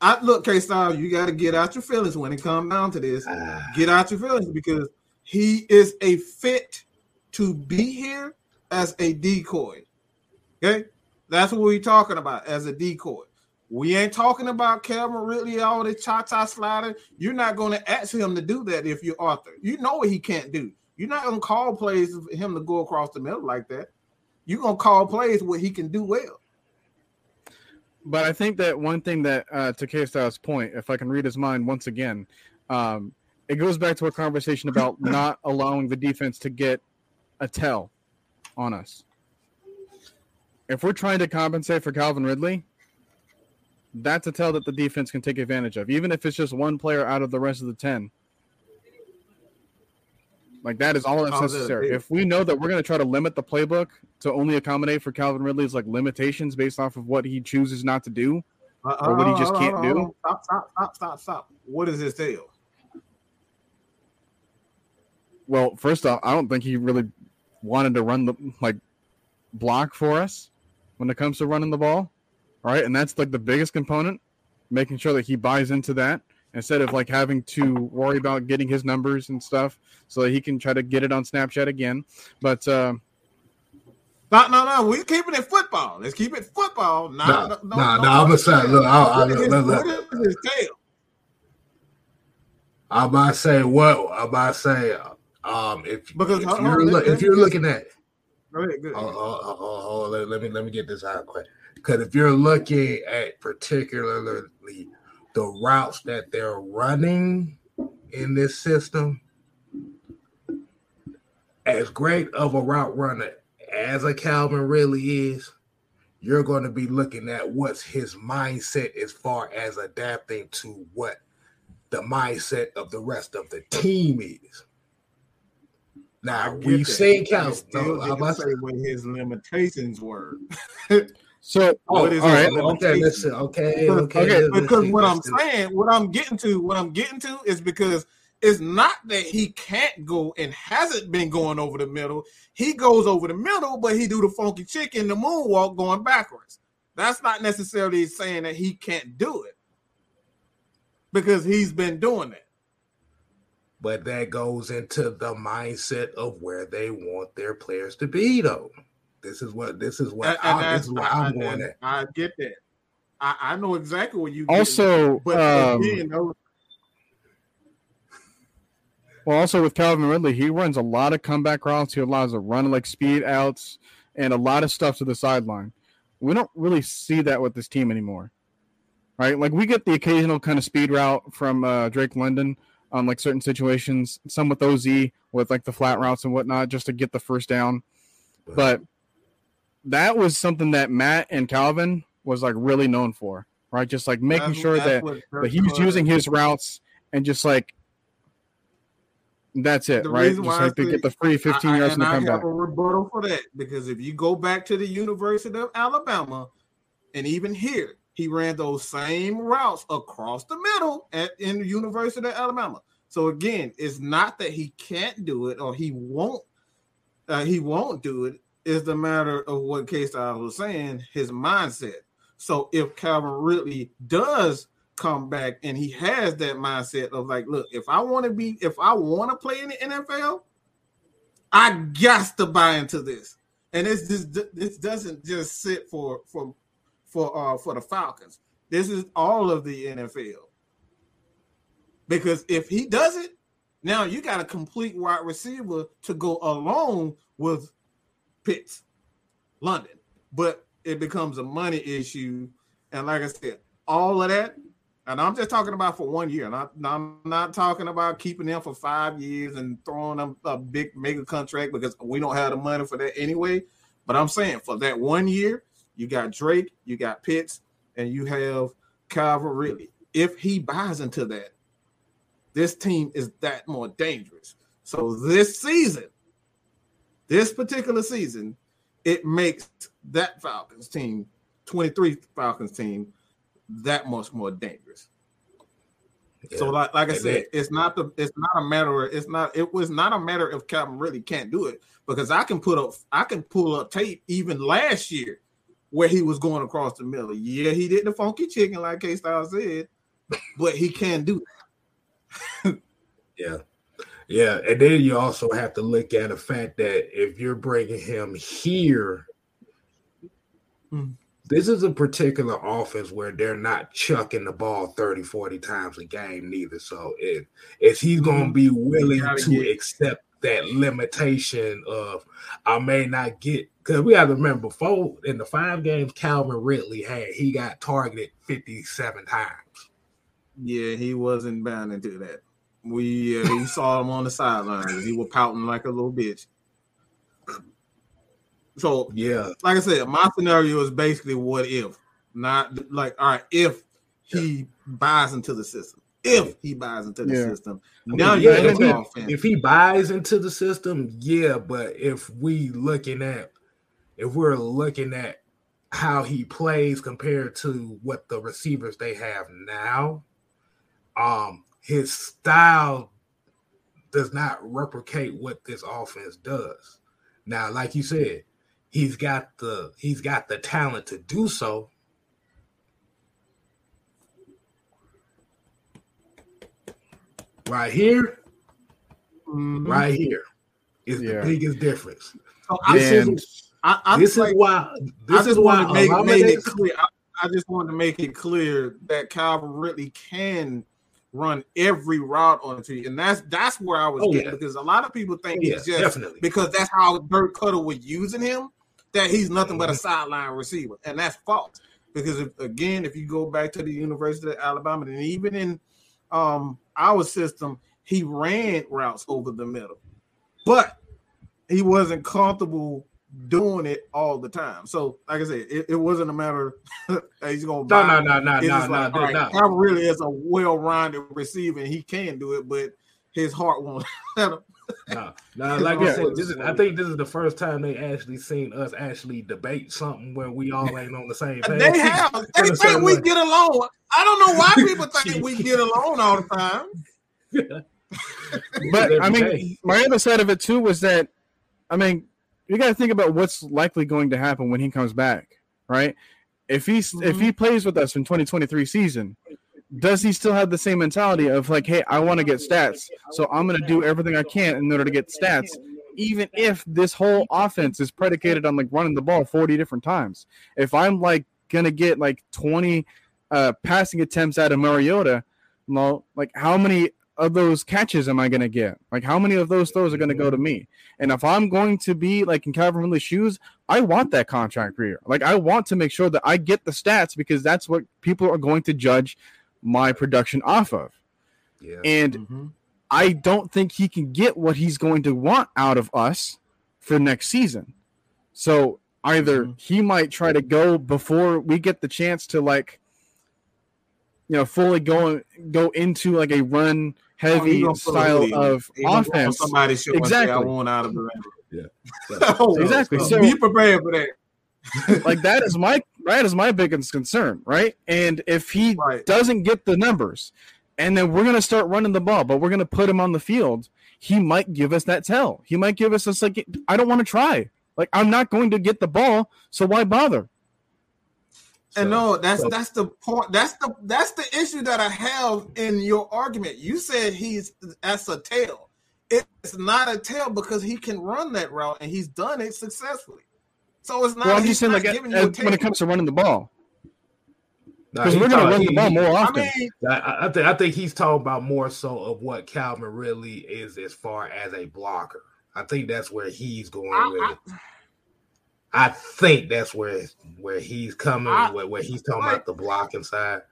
I look, K Style. You got to get out your feelings when it comes down to this. Ah. Get out your feelings because he is a fit to be here as a decoy. Okay, that's what we're talking about as a decoy. We ain't talking about Calvin Ridley, all the cha-cha sliding. You're not going to ask him to do that if you're Arthur. You know what he can't do. You're not going to call plays for him to go across the middle like that. You're going to call plays what he can do well. But I think that one thing that uh, to K Styles' point, if I can read his mind once again, um, it goes back to a conversation about not allowing the defense to get a tell on us. If we're trying to compensate for Calvin Ridley, that's a tell that the defense can take advantage of, even if it's just one player out of the rest of the 10. Like that is all that's necessary. If we know that we're going to try to limit the playbook to only accommodate for Calvin Ridley's like limitations based off of what he chooses not to do, uh, Or what he just can't do? Stop, stop, stop, stop, stop. What is this tell? well, first off, I don't think he really wanted to run the like block for us when it comes to running the ball, right? And that's like the biggest component, making sure that he buys into that instead of like having to worry about getting his numbers and stuff so that he can try to get it on Snapchat again. But uh, No, no, no. We're keeping it football. Let's keep it football. Nah, Nah, no, nah, no, nah, no, I'm gonna say, look, I, I, What is look, his- look, what look. is his tail? I'm about to say what I'm about to say. Um, if Because- if you're let- look, if you're looking at Go ahead, good. Oh, oh, oh, oh, oh, let, let me let me get this out quick. Because if you're looking at particularly the routes that they're running in this system, as great of a route runner as a Calvin Ridley is, you're going to be looking at what's his mindset as far as adapting to what the mindset of the rest of the team is. Now we've that. seen Calvin. still no, I'm didn't about to- say what his limitations were. so Oh, What is all right. Okay, listen. Okay, Because- okay. okay, let's because see, what I'm let's saying, what I'm getting to, what I'm getting to is because it's not that he can't go and hasn't been going over the middle. He goes over the middle, but he do the funky chicken, the moonwalk going backwards. That's not necessarily saying that he can't do it because he's been doing it. But that goes into the mindset of where they want their players to be, though. This is what this is what And- and I, that's- this is where I- I'm I- going at. I get that. I, I know exactly what you. getting at. also, but um, again, those- Well, also with Calvin Ridley, he runs a lot of comeback routes. He allows a run like speed outs and a lot of stuff to the sideline. We don't really see that with this team anymore, right? Like we get the occasional kind of speed route from uh, Drake London on like certain situations, some with OZ with like the flat routes and whatnot, just to get the first down. But that was something that Matt and Calvin was like really known for, right? Just like making sure that but he was using his routes and just like that's it, The right? Just like to get the free 15 I- yards and and the I comeback. have a rebuttal for that because if you go back to the University of Alabama, and even here, he ran those same routes across the middle at in the University of Alabama. So again, it's not that he can't do it or he won't. Uh, he won't do it. It's the matter of what K Styles was saying, his mindset. So if Calvin Ridley does come back and he has that mindset of like, look, if I want to be, if I want to play in the NFL, I got to buy into this. And this this this doesn't just sit for for for uh for the Falcons. This is all of the NFL. Because if he does it, now you got a complete wide receiver to go along with Pitts, London. But it becomes a money issue. And like I said, all of that, and I'm just talking about for one year. Not, I'm not talking about keeping them for five years and throwing them a big mega contract because we don't have the money for that anyway. But I'm saying for that one year, you got Drake, you got Pitts, and you have Calvin Ridley. If he buys into that, this team is that more dangerous. So this season, this particular season, it makes that Falcons team, 23 Falcons team, that much more dangerous. So like like I said, it's not the it's not a matter of it's not it was not a matter if Calvin Ridley can't do it because I can put up I can pull up tape even last year where he was going across the middle. Yeah, he did the funky chicken like K Style said, but he can do that. Yeah. Yeah. And then you also have to look at the fact that if you're bringing him here, Hmm. this is a particular offense where they're not chucking the ball 30, 40 times a game, neither. So it, is he's going to be willing Gotta get- accept that limitation of I may not get because we have to remember before in the five games Calvin Ridley had, he got targeted 57 times. Yeah, he wasn't bound into that. We uh, we saw him on the sidelines. He was pouting like a little bitch. So Yeah. like I said, my scenario is basically what if, not like all right, if he buys into the system, if he buys into the Yeah. system, I now mean, you yeah, if he, if he buys into the system, yeah, but if we looking at if we're looking at how he plays compared to what the receivers they have now, um, his style does not replicate what this offense does. Now, like you said, he's got the he's got the talent to do so. Right here, Mhm. right here is Yeah. the biggest difference. So I, This And- is I, I, this like, is why this just is why to make, a lot of made it clear. I, I just wanted to make it clear that Calvin Ridley can run every route onto you, and that's that's where I was Oh, getting yeah. because a lot of people think Yeah, it's just definitely. because that's how Dirk Koetter was using him that he's nothing but a sideline receiver, and that's false. Because if, again, if you go back to the University of Alabama, and even in um, our system, he ran routes over the middle, but he wasn't comfortable doing it all the time. So, like I said, it, it wasn't a matter that he's gonna No, buy no, no, no, no, no, like, no. Calvin Ridley is a well-rounded receiver, and he can do it, but his heart won't let him. No, no, like I said, this is I think this is the first time they actually seen us actually debate something where we all ain't on the same page. They have. They think certain we way. get along. I don't know why people think we get along all the time. But I mean, day. my other side of it too was that, I mean, you got to think about what's likely going to happen when he comes back, right? If he's if he plays with us in 2023 season, does he still have the same mentality of like, hey, I want to get stats, so I'm going to do everything I can in order to get stats, even if this whole offense is predicated on like running the ball 40 different times. If I'm like gonna get like 20 uh, passing attempts out of Mariota, well, like how many of those catches am I going to get? Like, how many of those throws are going to go to me? And if I'm going to be like in Calvin Ridley's shoes, I want that contract year. Like, I want to make sure that I get the stats because that's what people are going to judge my production off of. Yeah. And Mm-hmm. I don't think he can get what he's going to want out of us for next season. So either Mhm. he might try to go before we get the chance to like, you know, fully go go into like a run heavy oh, style of offense. Somebody show exactly. I Exactly. want out of the So- Oh, Exactly. So So- be prepared for that. like that is my that is my biggest concern, right? And if he Right. doesn't get the numbers, and then we're gonna start running the ball, but we're gonna put him on the field, he might give us that tell. He might give us this like I don't want to try. Like I'm not going to get the ball, so why bother? And so- no, that's so- that's the point. That's the that's the issue that I have in your argument. You said he's that's a tail. It's not a tail because he can run that route and he's done it successfully. So it's not. Well, I'm just saying, like giving you when it comes to running the ball, because he we're gonna talk- run the ball more I often. mean, I, I think I think he's talking about more so of what Calvin Ridley is as far as a blocker. I think that's where he's going I- with I- it. I think that's where where he's coming, I- where, where he's talking like- about the blocking side.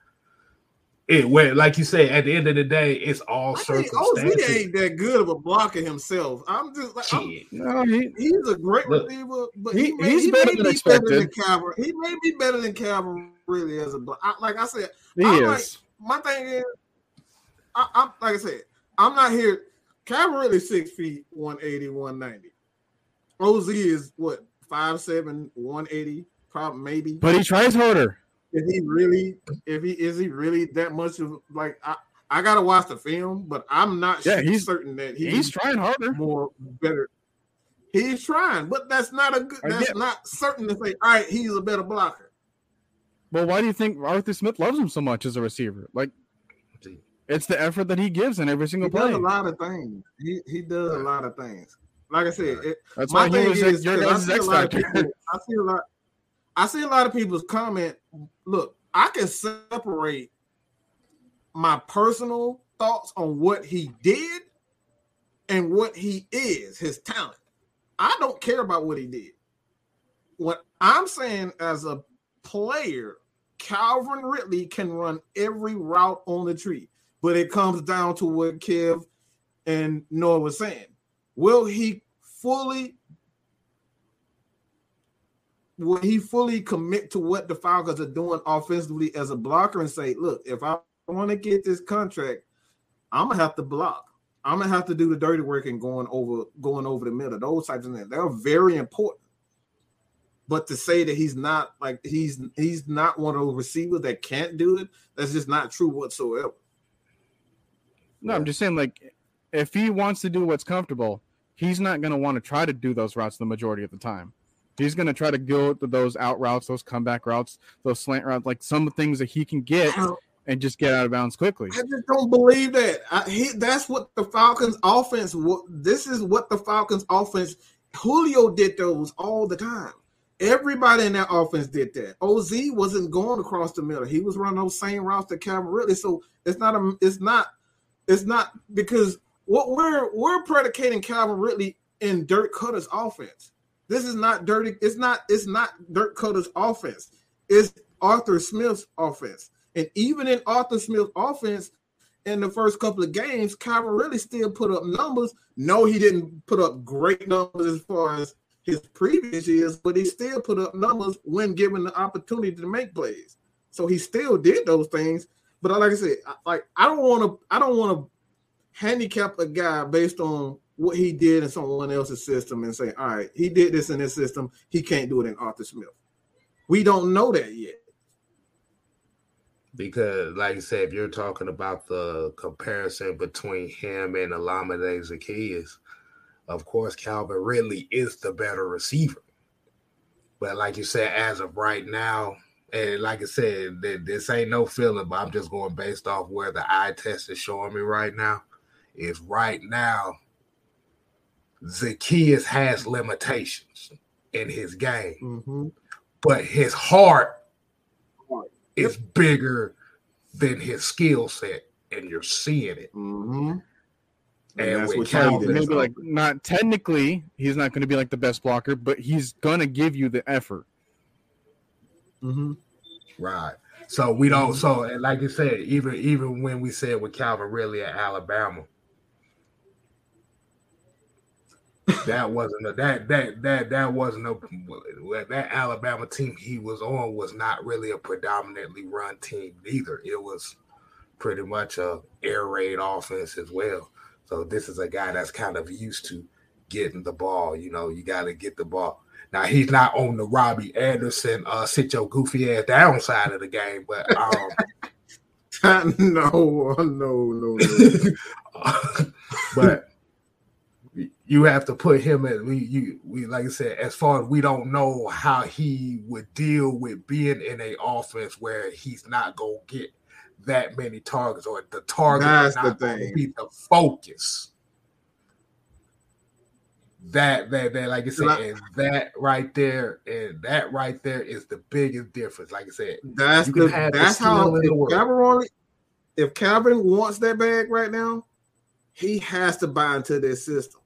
It where, like you say, at the end of the day, it's all I think OZ circumstantial. ain't that good of a blocker himself. I'm just like I'm, No, he, he's a great Look, receiver, but he- he, may, he's he better may than be better than expected. Calvin. He may be better than Calvin Ridley as a block. I, like I said, he I'm like- is. my thing is, I, I'm like I said, I'm not here. Calvin Ridley six feet, 180, 190. OZ is what five seven, 180, probably maybe. But he tries harder. is he really? If he is he really that much of like I? I gotta watch the film, but I'm not Yeah, yeah, he's- certain that he's, He's trying harder. more better. He's trying, but that's not a good. That's get- not certain to say. All right, he's a better blocker. Well, why do you think Arthur Smith loves him so much as a receiver? Like, it's the effort that he gives in every single He single does play. a lot of things. He he does a lot of things. Like I said, it, That's my thing is, 'cause I see a lot of people- I see a lot. I see a lot of people's comment. Look, I can separate my personal thoughts on what he did and what he is, his talent. I don't care about what he did. What I'm saying as a player, Calvin Ridley can run every route on the tree, but it comes down to what Kev and Noah was saying. Will he fully will he fully commit to what the Falcons are doing offensively as a blocker and say, look, if I want to get this contract, I'm gonna have to block. I'm gonna have to do the dirty work and going over going over the middle. Those types of things. They're very important. But to say that he's not like he's he's not one of those receivers that can't do it, that's just not true whatsoever. No, I'm just saying, like, if he wants to do what's comfortable, he's not going to want to try to do those routes the majority of the time. He's going to try to go to those out routes, those comeback routes, those slant routes, like some things that he can get and just get out of bounds quickly. I just don't believe that. I, he, that's what the Falcons offense. This is what the Falcons offense. Julio did those all the time. Everybody in that offense did that. Oz wasn't going across the middle. He was running those same routes that Calvin Ridley. So it's not a. It's not. It's not because what we're we're predicating Calvin Ridley in Dirk Koetter's offense. This is not dirty. It's not. It's not Dirk Koetter's offense. It's Arthur Smith's offense. And even in Arthur Smith's offense, in the first couple of games, Calvin Ridley still put up numbers. No, he didn't put up great numbers as far as his previous years, but he still put up numbers when given the opportunity to make plays. So he still did those things. But like I said, like I don't want to, I don't want to handicap a guy based on what he did in someone else's system and say, all right, he did this in his system, he can't do it in Arthur Smith. We don't know that yet. because, like I said, if you're talking about the comparison between him and Olamide Zaccheaus, of course, Calvin Ridley is the better receiver. But like you said, as of right now, and like I said, this ain't no feeling, but I'm just going based off where the eye test is showing me right now. Is right now, Zaccheaus has limitations in his game, Mm-hmm. but his heart is bigger than his skill set, and you're seeing it. Mm-hmm. And with what Calvin, Calvin Maybe like not technically, he's not going to be like the best blocker, but he's going to give you the effort. Mm-hmm. Right. So we don't. So like you said, even even when we said with Calvin Ridley at Alabama, that wasn't a, that that that that wasn't a that Alabama team he was on was not really a predominantly run team either. It was pretty much a air raid offense as well. So this is a guy that's kind of used to getting the ball. You know, you got to get the ball. Now he's not on the Robbie Anderson uh sit your goofy ass down side of the game, but um no, no, no, no. but you have to put him at we you we like I said, as far as we don't know how he would deal with being in a offense where he's not gonna get that many targets or the target That's the not gonna thing. be the focus. That that that like I said, and that right there, and that right there is the biggest difference. Like I said, That's the the that's how the if. Calvin, if Calvin wants that bag right now, he has to buy into this system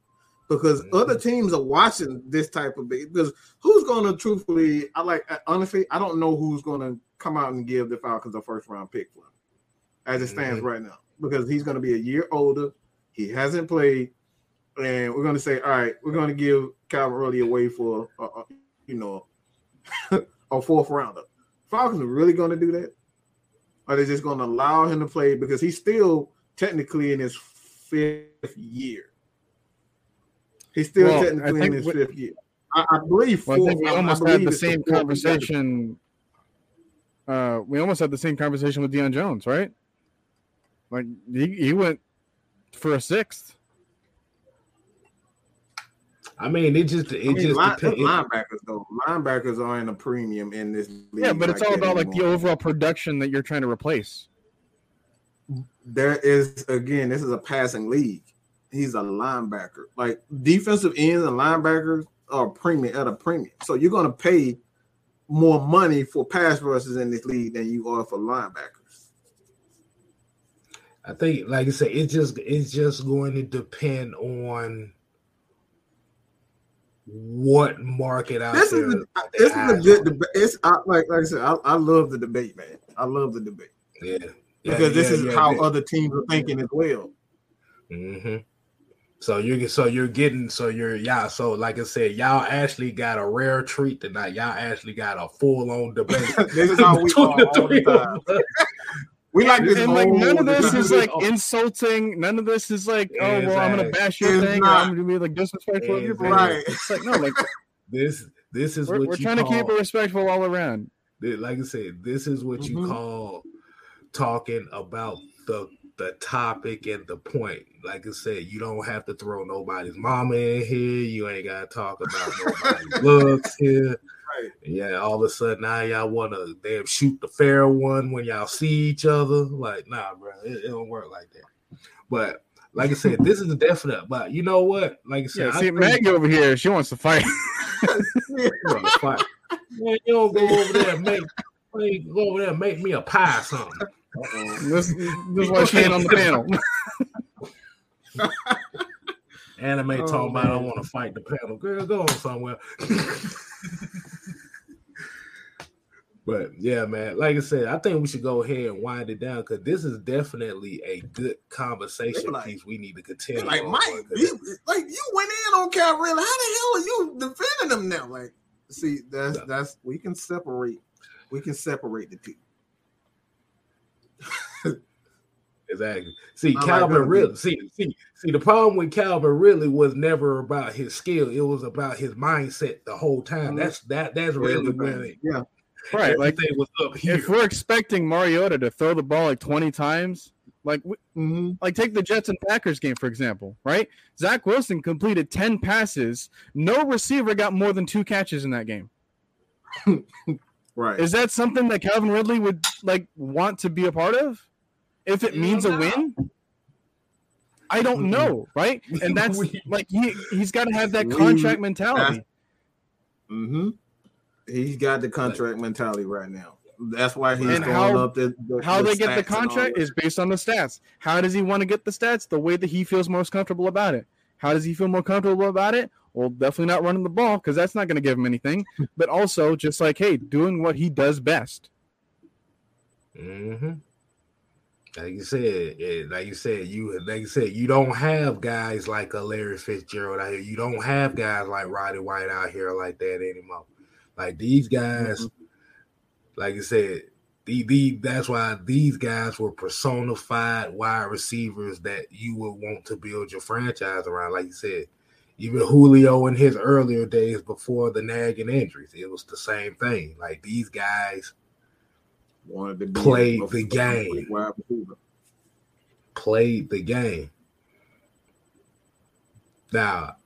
because Mhm. other teams are watching this type of. Because who's going to truthfully, I like honestly, I don't know who's going to come out and give the Falcons a first round pick for him as it stands Mhm. right now because he's going to be a year older. He hasn't played, and we're going to say, all right, we're going to give Calvin Ridley away for, uh, uh, you know, a fourth rounder. Falcons are really going to do that? Are they just going to allow him to play because he's still technically in his fifth year? He's still Well, I technically in his fifth year. I, I believe. Well, I think we fourth- I- I almost had the same fourth conversation. Uh, we almost had the same conversation with Deion Jones, right? Like he, he went for a sixth. I mean, it just it I mean, just line, depends. linebackers though. Linebackers are in a premium in this league. Yeah, but it's like all that about like the overall production that you're trying to replace. there is again, this is a passing league. He's a linebacker. Like defensive ends and linebackers are premium at a premium. So you're gonna pay more money for pass rushers in this league than you are for linebackers. I think, like I said, it's just it's just going to depend on what market out This there. is a, this is a good debate. It's I, like like I said, I, I love the debate, man. I love the debate yeah, yeah, because this yeah, is yeah, how other teams are thinking as well. hmm So you're so you're getting so you're yeah. So like I said, y'all actually got a rare treat tonight. Y'all actually got a full on debate. this is how we between are all the time. We like this and like none of this is like insulting. None of this is like, oh well, I'm gonna bash your It's thing. Or not. I'm gonna be like disrespectful of your thing. Right. It's like no, like This this is we're, what we're you trying call, to keep it respectful all around. like I said, this is what you Mhm. call talking about the the topic and the point. Like I said, you don't have to throw nobody's mama in here. You ain't gotta talk about nobody's looks here. Right. Yeah, all of a sudden now y'all want to damn shoot the fair one when y'all see each other. Like, nah, bro, it, it don't work like that. But like I said, this is a definite. But you know what? Like I said, Yeah, I see think- Maggie over here, she wants to fight. You wanna fight. Man, you don't go over there and make go over there and make me a pie or something. This, this is why she ain't on the panel. Anime Oh, talking about I man. want to fight the panel. Girl, go on somewhere. but yeah, man. Like I said, I think we should go ahead and wind it down because this is definitely a good conversation Like- piece we need to continue. like on, Mike, 'cause you, like you went in on Calvin. How the hell are you defending them now? Like, see, that's Yeah. that's we can separate. We can separate the two. Exactly. See, I Calvin Ridley see, see, see, the problem with Calvin Ridley was never about his skill. It was about his mindset the whole time. Mhm. That's that that's really when it, yeah. right, like everything was up here. if we're expecting Mariota to throw the ball like 20 times, like Mm-hmm. like take the Jets and Packers game for example, right? Zach Wilson completed 10 passes. No receiver got more than two catches in that game. Right. Is that something that Calvin Ridley would like want to be a part of? If it means a win? I don't know, right? And that's like he he's got to have that contract mentality. Mm-hmm. He's got the contract mentality right now. That's why he's And throwing how- up the, the How the they get the stats and all contract is based on the stats. How does he want to get the stats? The way that he feels most comfortable about it. How does he feel more comfortable about it? Well, definitely not running the ball because that's not going to give him anything. but also just like, hey, doing what he does best. hmm Like you said, yeah, like you said, you like you said, you don't have guys like a Larry Fitzgerald out here. You don't have guys like Roddy White out here like that anymore. Like these guys, like you said, the, the that's why these guys were personified wide receivers that you would want to build your franchise around. Like you said, even Julio in his earlier days before the nagging injuries, it was the same thing. Like these guys wanted to play the game. played the game. Now,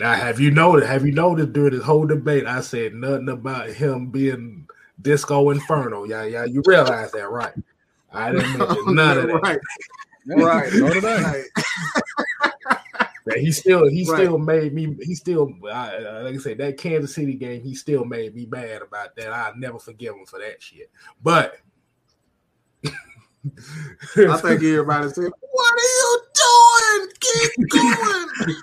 now have you noticed? Have you noticed during this whole debate? I said nothing about him being Disco Inferno. Yeah, yeah, you realize that, right? I didn't mention none of that. right. Right. So did I. right. That he still, he Right. still made me. He still, I, like I said, that Kansas City game, he still made me mad about that. I never forgive him for that shit. But I think everybody said, "What are you doing? Keep going."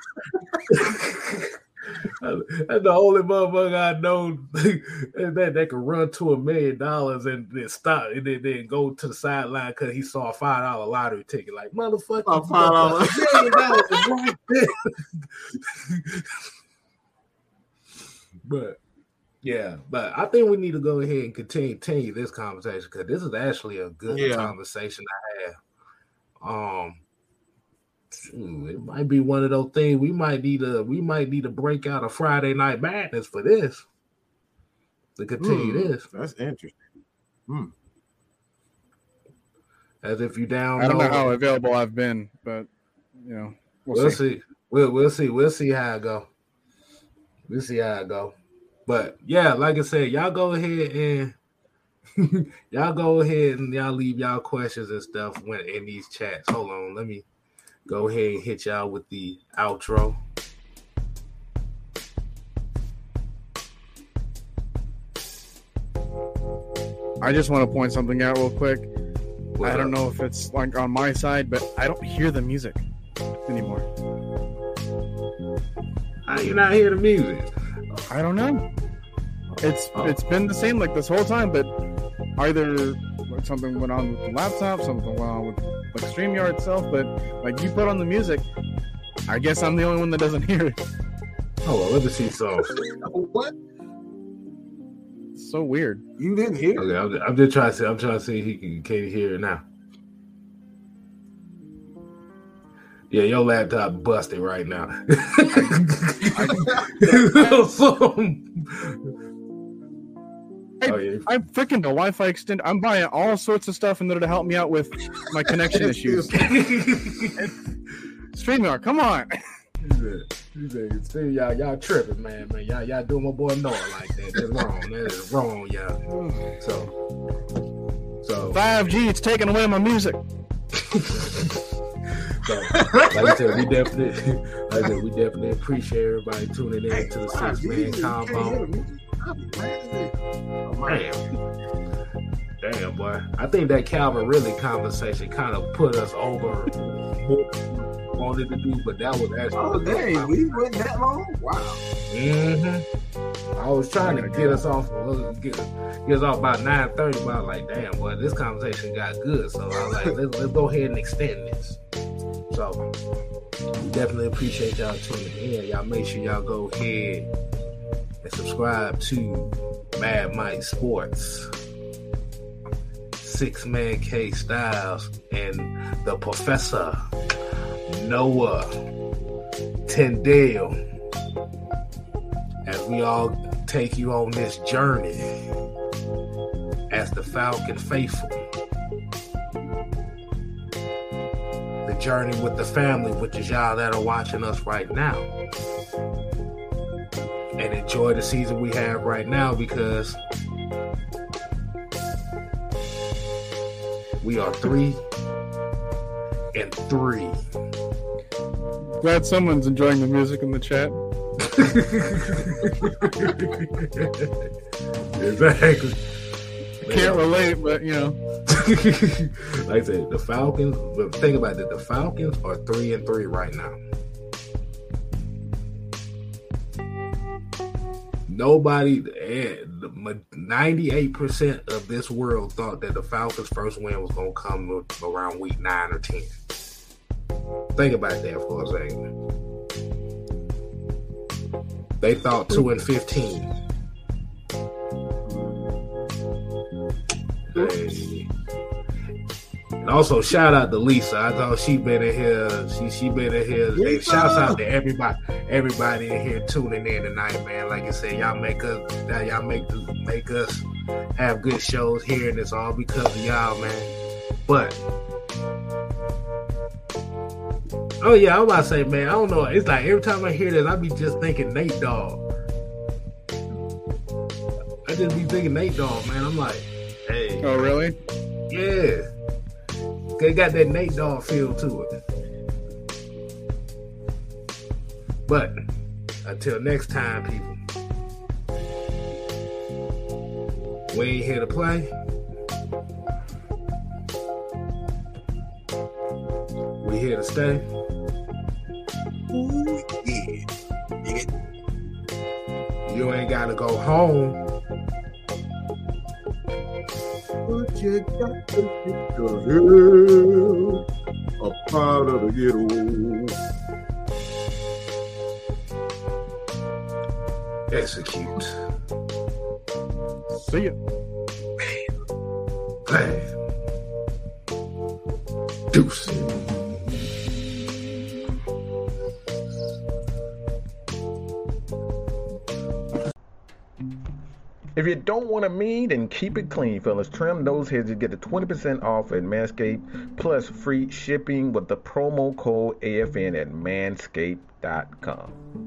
That's the only motherfucker I know that that can run to a million dollars and then stop and then, then go to the sideline because he saw a five dollar lottery ticket. Like motherfucker, $5 million is right there. but yeah, but I think we need to go ahead and continue, continue this conversation because this is actually a good Yeah. conversation to have. Um, it might be one of those things we might need to we might need to break out a Friday night madness for this to continue Hmm. this. That's interesting. as if you down. I don't know how available I've been, but you know, we'll, we'll see. see. We'll we'll see. We'll see how it go. We'll see how it go. But yeah, like I said, y'all go ahead and y'all go ahead and y'all leave y'all questions and stuff when in these chats. Hold on, let me go ahead and hit y'all with the outro. I just want to point something out real quick. What I don't know if it's like on my side, but I don't hear the music anymore. How you not hear the music? I don't know. It's oh. it's been the same like this whole time, but either something went on with the laptop, something went on with like StreamYard itself, but like you put on the music, I guess I'm the only one that doesn't hear it. Oh well, let me see some. what? so weird. You didn't hear? Okay, I'm, I'm, just trying to see. I'm trying to see he can, can hear it now. Yeah, your laptop busted right now. I, oh, yeah. I freaking the Wi-Fi extend. I'm buying all sorts of stuff in order to help me out with my connection issues. StreamYard, come on. See, y'all, y'all tripping, man, man. Y'all, y'all doing my boy Noah like that. That's wrong. That is wrong, y'all. So, so five G, it's taking away my music. so, like I said, we definitely, like I said, we definitely appreciate everybody tuning in to the six man combo. Damn. Damn, boy. I think that Calvin Ridley conversation kind of put us over what wanted to do, but that was actually. Oh, dang, we went that long? Wow. Mm-hmm. I was trying to get us off, get, get us off about nine thirty, but I was like, damn, boy, this conversation got good. So I was like, let's, let's go ahead and extend this. So definitely appreciate y'all tuning in. Y'all make sure y'all go ahead and subscribe to Mad Mike Sports. Six Man K Styles and the Professor Noah, Tyndale, as we all take you on this journey as the Falcon faithful. The journey with the family, which is y'all that are watching us right now. And enjoy the season we have right now because we are three and three. Glad someone's enjoying the music in the chat. exactly. Can't relate, but you know. like I said, the Falcons. But think about it: the Falcons are three and three right now. Nobody, ninety-eight percent of this world thought that the Falcons' first win was going to come around week nine or ten. Think about that for a second. They thought two and fifteen. Hey. And also shout out to Lisa. I thought she been in here. She she been in here. Hey, shouts out to everybody, everybody in here tuning in tonight, man. Like I said, y'all make us, y'all make make us have good shows here, and it's all because of y'all, man. But Oh yeah, I'm about to say, man. I don't know. It's like every time I hear this, I be just thinking Nate Dogg. I just be thinking Nate Dogg, man. I'm like, hey. Oh really? Yeah. They got that Nate Dogg feel to it. But until next time, people. We ain't here to play. We here to stay. Ooh, yeah. You ain't gotta go home. But you got to get your head up out of the ghetto. Execute. See ya. Bam. Bam. Deuce. If you don't want to mean, then keep it clean, fellas. Trim those heads and get the 20% off at Manscaped plus free shipping with the promo code AFN at manscaped.com.